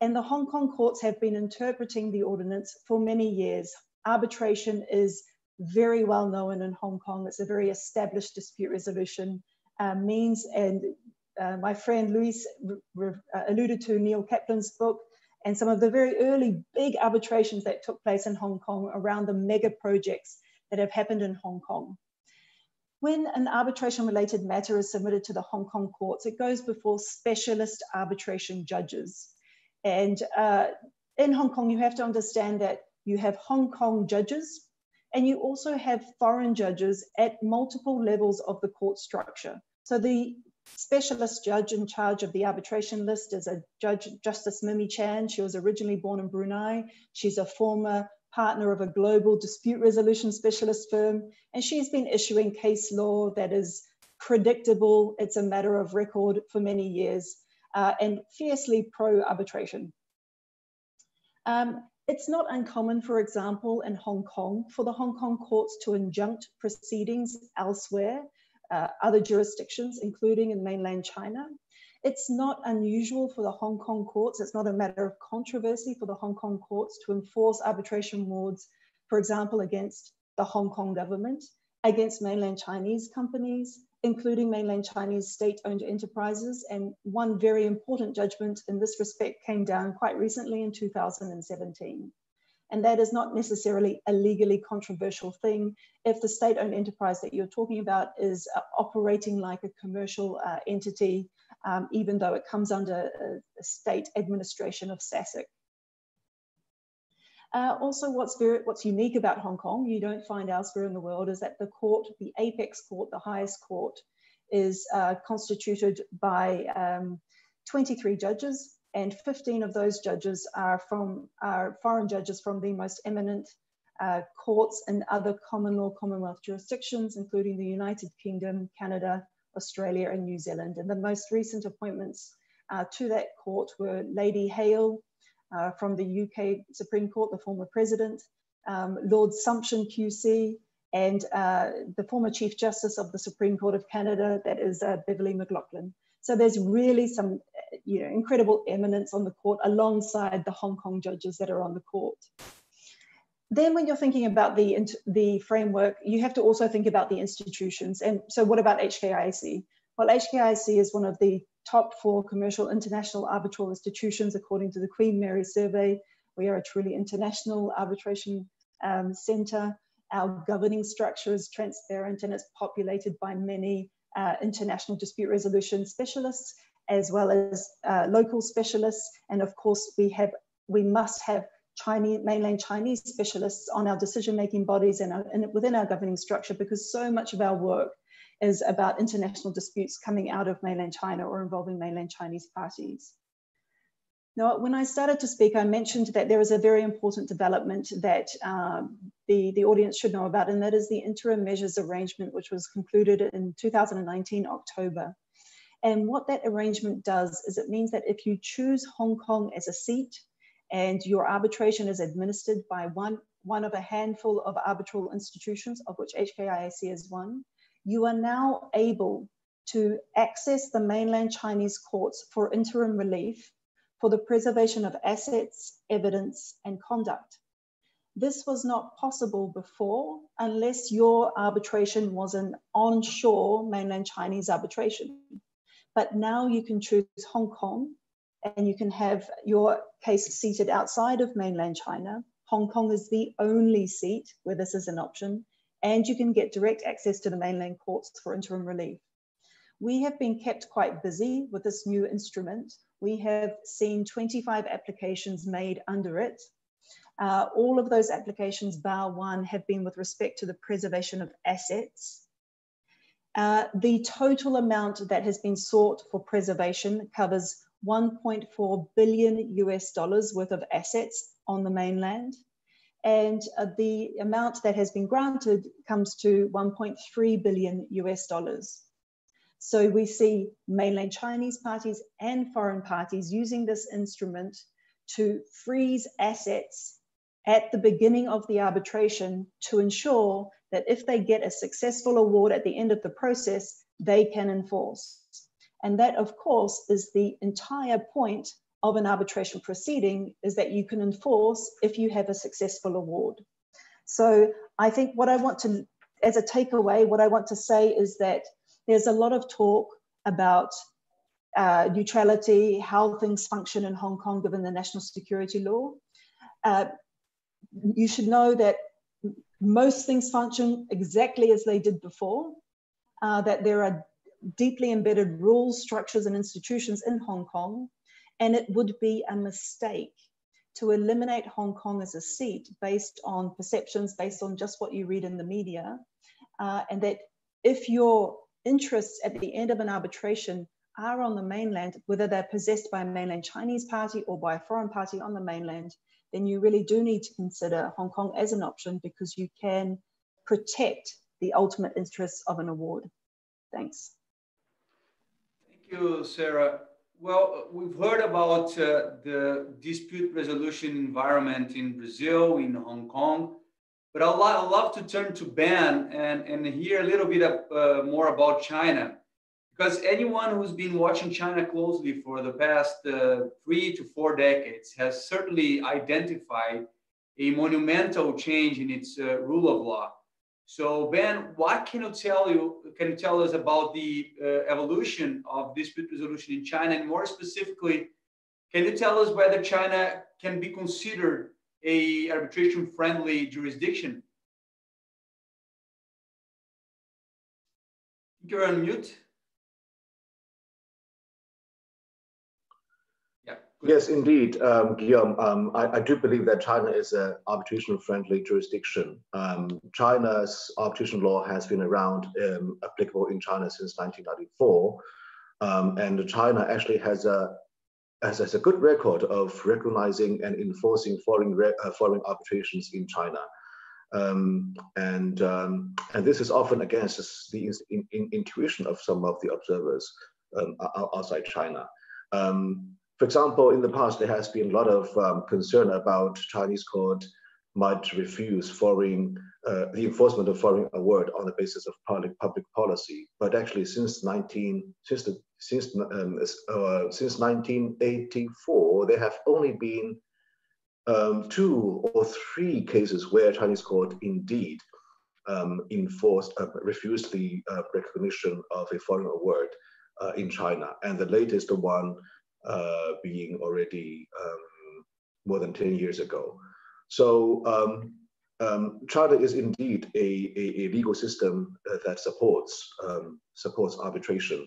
and the Hong Kong courts have been interpreting the ordinance for many years. Arbitration is very well known in Hong Kong. It's a very established dispute resolution uh, means, and uh, my friend Luis uh, alluded to Neil Kaplan's book, and some of the very early big arbitrations that took place in Hong Kong around the mega projects that have happened in Hong Kong. When an arbitration related matter is submitted to the Hong Kong courts, it goes before specialist arbitration judges. And uh, in Hong Kong, you have to understand that you have Hong Kong judges and you also have foreign judges at multiple levels of the court structure. So the specialist judge in charge of the arbitration list is a judge, Justice Mimmie Chan. She was originally born in Brunei. She's a former partner of a global dispute resolution specialist firm, and she's been issuing case law that is predictable. It's a matter of record for many years uh, and fiercely pro arbitration. Um, it's not uncommon, for example, in Hong Kong, for the Hong Kong courts to injunct proceedings elsewhere, uh, other jurisdictions, including in mainland China. It's not unusual for the Hong Kong courts, it's not a matter of controversy for the Hong Kong courts to enforce arbitration awards, for example, against the Hong Kong government, against mainland Chinese companies, including mainland Chinese state-owned enterprises. And one very important judgment in this respect came down quite recently in 2017. And that is not necessarily a legally controversial thing if the state-owned enterprise that you're talking about is uh, operating like a commercial uh, entity, um, even though it comes under a state administration of SASAC. Uh, also, what's very, what's unique about Hong Kong, you don't find elsewhere in the world, is that the court, the apex court, the highest court, is uh, constituted by um, 23 judges, and 15 of those judges are from are foreign judges from the most eminent uh, courts in other common law Commonwealth jurisdictions, including the United Kingdom, Canada, Australia, and New Zealand. And the most recent appointments uh, to that court were Lady Hale, uh, from the UK Supreme Court, the former president, um, Lord Sumption QC, and uh, the former Chief Justice of the Supreme Court of Canada, that is uh, Beverley McLachlin. So there's really some you know, incredible eminence on the court alongside the Hong Kong judges that are on the court. Then when you're thinking about the, the framework, you have to also think about the institutions. And so what about HKIAC? Well, HKIAC is one of the top four commercial international arbitral institutions according to the Queen Mary survey. We are a truly international arbitration um, center. Our governing structure is transparent and it's populated by many uh, international dispute resolution specialists as well as uh, local specialists. And of course, we have we must have Chinese, mainland Chinese specialists on our decision-making bodies and, our, and within our governing structure because so much of our work is about international disputes coming out of mainland China or involving mainland Chinese parties. Now, when I started to speak, I mentioned that there is a very important development that um, the, the audience should know about, and that is the interim measures arrangement, which was concluded in 2019 October. And what that arrangement does is it means that if you choose Hong Kong as a seat and your arbitration is administered by one, one of a handful of arbitral institutions, of which HKIAC is one, you are now able to access the mainland Chinese courts for interim relief for the preservation of assets, evidence, and conduct. This was not possible before unless your arbitration was an onshore mainland Chinese arbitration. But now you can choose Hong Kong and you can have your case seated outside of mainland China. Hong Kong is the only seat where this is an option and you can get direct access to the mainland courts for interim relief. We have been kept quite busy with this new instrument. We have seen 25 applications made under it. Uh, all of those applications, bar one, have been with respect to the preservation of assets. Uh, the total amount that has been sought for preservation covers 1.4 billion US dollars worth of assets on the mainland and uh, the amount that has been granted comes to 1.3 billion US dollars. So we see mainland Chinese parties and foreign parties using this instrument to freeze assets at the beginning of the arbitration to ensure that if they get a successful award at the end of the process, they can enforce. And that, of course, is the entire point of an arbitration proceeding is that you can enforce if you have a successful award. So I think what I want to, as a takeaway, what I want to say is that there's a lot of talk about uh, neutrality, how things function in Hong Kong given the national security law. Uh, you should know that most things function exactly as they did before, uh, that there are deeply embedded rules, structures, and institutions in Hong Kong and it would be a mistake to eliminate Hong Kong as a seat based on perceptions, based on just what you read in the media. Uh, and that if your interests at the end of an arbitration are on the mainland, whether they're possessed by a mainland Chinese party or by a foreign party on the mainland, then you really do need to consider Hong Kong as an option because you can protect the ultimate interests of an award. Thanks. Thank you, Sarah. Well, we've heard about uh, the dispute resolution environment in Brazil, in Hong Kong, but I'd, love to turn to Ben and, and hear a little bit of, uh, more about China. Because anyone who's been watching China closely for the past uh, three to four decades has certainly identified a monumental change in its uh, rule of law. So Ben, what can you tell you can you tell us about the uh, evolution of dispute resolution in China, and more specifically, can you tell us whether China can be considered a arbitration-friendly jurisdiction? You're on mute. Yes, indeed, um, Guilherme. Um, I, I, do believe that China is an arbitration-friendly jurisdiction. Um, China's arbitration law has been around, um, applicable in China since 1994, um, and China actually has a has, has, a good record of recognizing and enforcing foreign uh, foreign arbitrations in China. Um, and and this is often against the in, in, intuition of some of the observers outside China. Um, for example, in the past, there has been a lot of um, concern about Chinese court might refuse foreign, uh, the enforcement of foreign award on the basis of public public policy. But actually, since 19 since the, since um, uh, since 1984, there have only been um, two or three cases where Chinese court indeed um, enforced uh, refused the uh, recognition of a foreign award uh, in China, and the latest one uh, being already um, more than 10 years ago. So um, um, China is indeed a, a, a legal system uh, that supports um, supports arbitration.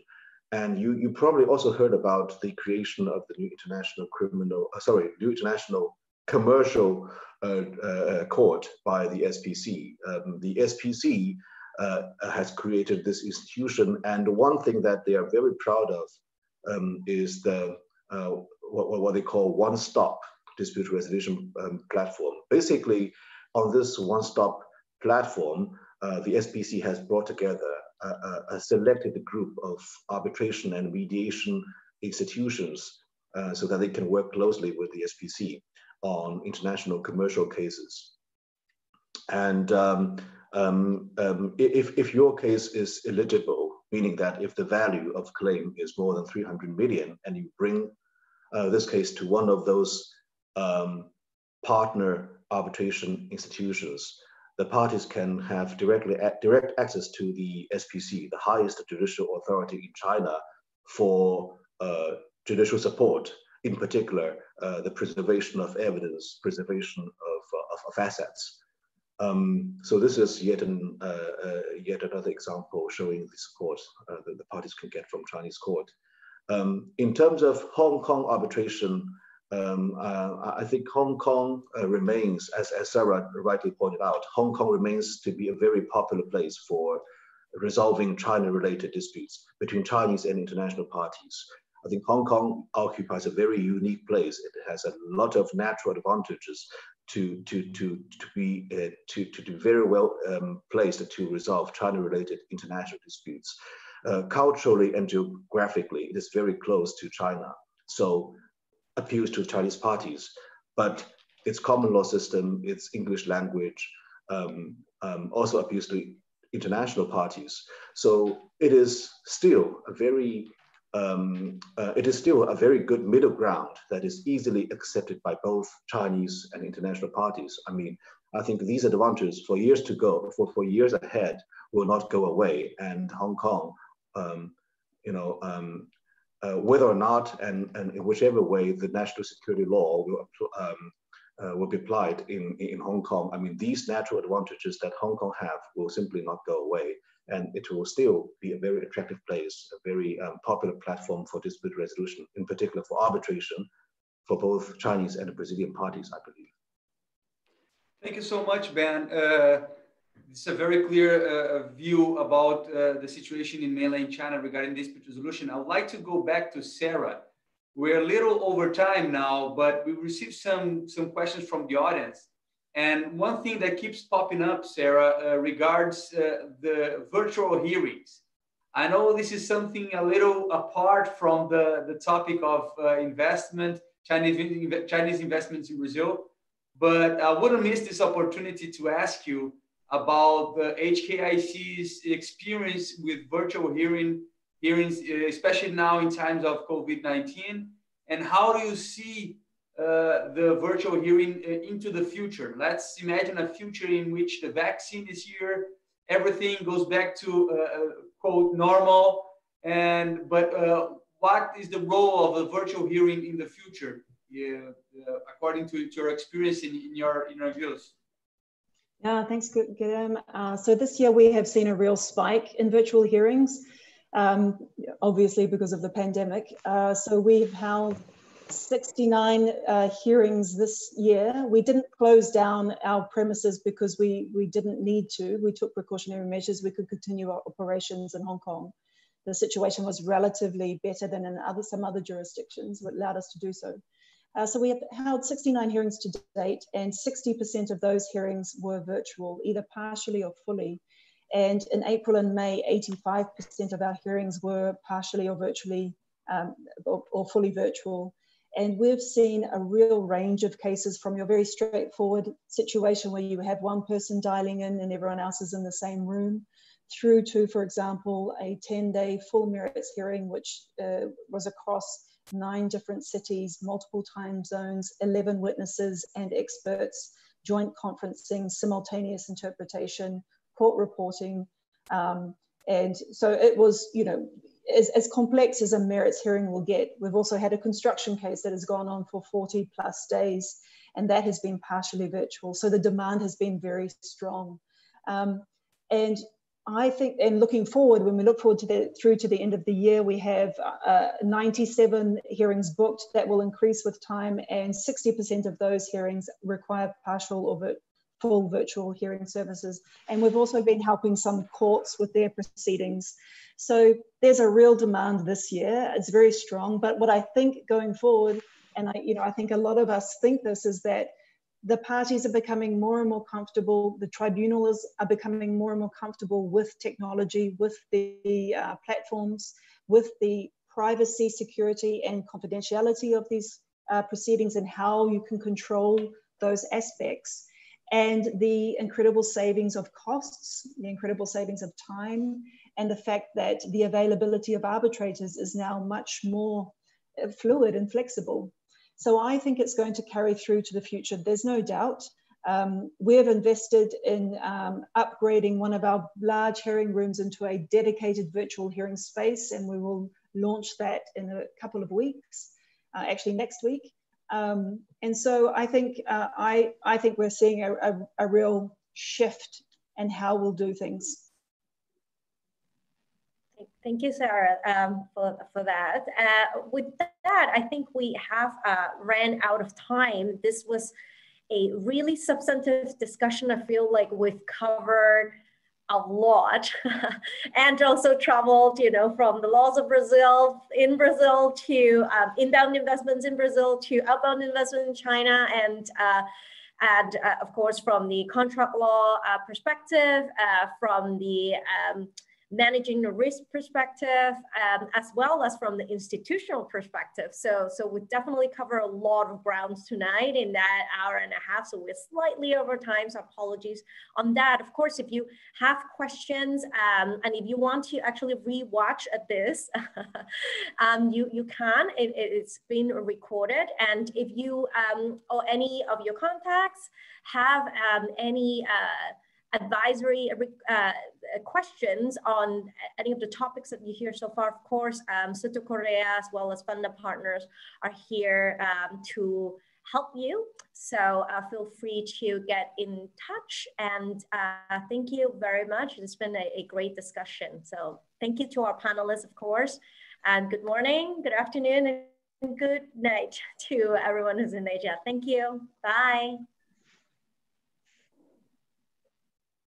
And you, you probably also heard about the creation of the new international criminal, uh, sorry, new international commercial uh, uh, court by the SPC. Um, the SPC uh, has created this institution, and one thing that they are very proud of um, is the uh, what, what, they call one-stop dispute resolution um, platform. Basically, on this one-stop platform, uh, the SPC has brought together a, a, a, selected group of arbitration and mediation institutions uh, so that they can work closely with the SPC on international commercial cases. And um, um, um, if, if your case is eligible, meaning that if the value of claim is more than 300 million and you bring uh, this case to one of those um, partner arbitration institutions, the parties can have directly direct access to the SPC, the highest judicial authority in China, for uh, judicial support, in particular, uh, the preservation of evidence, preservation of, of, of assets. Um, so this is yet, an, uh, uh, yet another example showing the support uh, that the parties can get from Chinese court. Um, in terms of Hong Kong arbitration, um, uh, I think Hong Kong uh, remains, as, as Sarah rightly pointed out, Hong Kong remains to be a very popular place for resolving China-related disputes between Chinese and international parties. I think Hong Kong occupies a very unique place. It has a lot of natural advantages to to to to be uh, to to do very well um, placed to resolve China-related international disputes. Uh, culturally and geographically, it is very close to China, so appeals to Chinese parties. But its common law system, its English language, um, um, also appeals to international parties. So it is still a very um, uh, it is still a very good middle ground that is easily accepted by both Chinese and international parties. I mean, I think these advantages for years to go, for, for years ahead, will not go away. And Hong Kong, um, you know, um, uh, whether or not and, and in whichever way the national security law will, um, uh, will be applied in, in Hong Kong, I mean, these natural advantages that Hong Kong have will simply not go away and it will still be a very attractive place, a very um, popular platform for dispute resolution, in particular for arbitration for both Chinese and Brazilian parties, I believe. Thank you so much, Ben. Uh, it's a very clear uh, view about uh, the situation in mainland China regarding dispute resolution. I would like to go back to Sarah. we're a little over time now, but we received some, some questions from the audience. And one thing that keeps popping up, Sarah, uh, regards uh, the virtual hearings. I know this is something a little apart from the, the topic of uh, investment, Chinese, Chinese investments in Brazil, but I wouldn't miss this opportunity to ask you about the HKIAC's experience with virtual hearing hearings, uh, especially now in times of COVID-19? And how do you see uh, the virtual hearing uh, into the future? Let's imagine a future in which the vaccine is here, everything goes back to uh, uh quote normal, and but uh, what is the role of a virtual hearing in the future, according to, to, your experience in, in your in? Yeah, thanks, Guilherme. Uh, so this year we have seen a real spike in virtual hearings um, obviously because of the pandemic. Uh, so we've held 69 uh, hearings this year. We didn't close down our premises because we, we didn't need to. We took precautionary measures. We could continue our operations in Hong Kong. The situation was relatively better than in other, some other jurisdictions, which allowed us to do so. Uh, so we have held 69 hearings to date, and 60% of those hearings were virtual, either partially or fully. And in April and May, 85% of our hearings were partially or virtually um, or, or, fully virtual. And we've seen a real range of cases from your very straightforward situation where you have one person dialing in and everyone else is in the same room, through to, for example, a 10 day full merits hearing, which uh, was across nine different cities, multiple time zones, 11 witnesses and experts, joint conferencing, simultaneous interpretation, court reporting. Um, and so it was, you know, as, as complex as a merits hearing will get. We've also had a construction case that has gone on for 40 plus days, and that has been partially virtual. So the demand has been very strong. Um, and I think, and looking forward, when we look forward to the through to the end of the year, we have uh, 97 hearings booked that will increase with time, and 60% of those hearings require partial or full virtual hearing services. And we've also been helping some courts with their proceedings. So there's a real demand this year. It's very strong. But what I think going forward, and I, you know, I think a lot of us think this is that the parties are becoming more and more comfortable. The tribunals are becoming more and more comfortable with technology, with the uh, platforms, with the privacy, security, and confidentiality of these uh, proceedings and how you can control those aspects and the incredible savings of costs, the incredible savings of time, and the fact that the availability of arbitrators is now much more uh, fluid and flexible. So I think it's going to carry through to the future. There's no doubt. Um, we've invested in um, upgrading one of our large hearing rooms into a dedicated virtual hearing space, and we will launch that in a couple of weeks, uh, actually next week. Um, and so I think uh, I, I think we're seeing a, a, a, real shift in how we'll do things. Thank you, Sarah, um, for, for that. Uh, with that, I think we have uh, ran out of time. This was a really substantive discussion. I feel like we've covered a lot and also traveled, you know, from the laws of Brazil in Brazil to um, inbound investments in Brazil to outbound investment in China and uh, and uh, of course from the contract law uh, perspective, uh, from the um, managing the risk perspective, um, as well as from the institutional perspective. So, so we definitely cover a lot of grounds tonight in that hour and a half. So we're slightly over time, so apologies on that. Of course, if you have questions um, and if you want to actually rewatch this, um, you, you can, it, it's been recorded. And if you um, or any of your contacts have um, any uh, advisory uh, uh, questions on any of the topics that you hear so far, of course, um, Souto as well as Fangda Partners are here um, to help you. So uh, feel free to get in touch and uh, thank you very much. It's been a, a, great discussion. So thank you to our panelists, of course, and good morning, good afternoon, and good night to everyone who's in Asia. Thank you. Bye.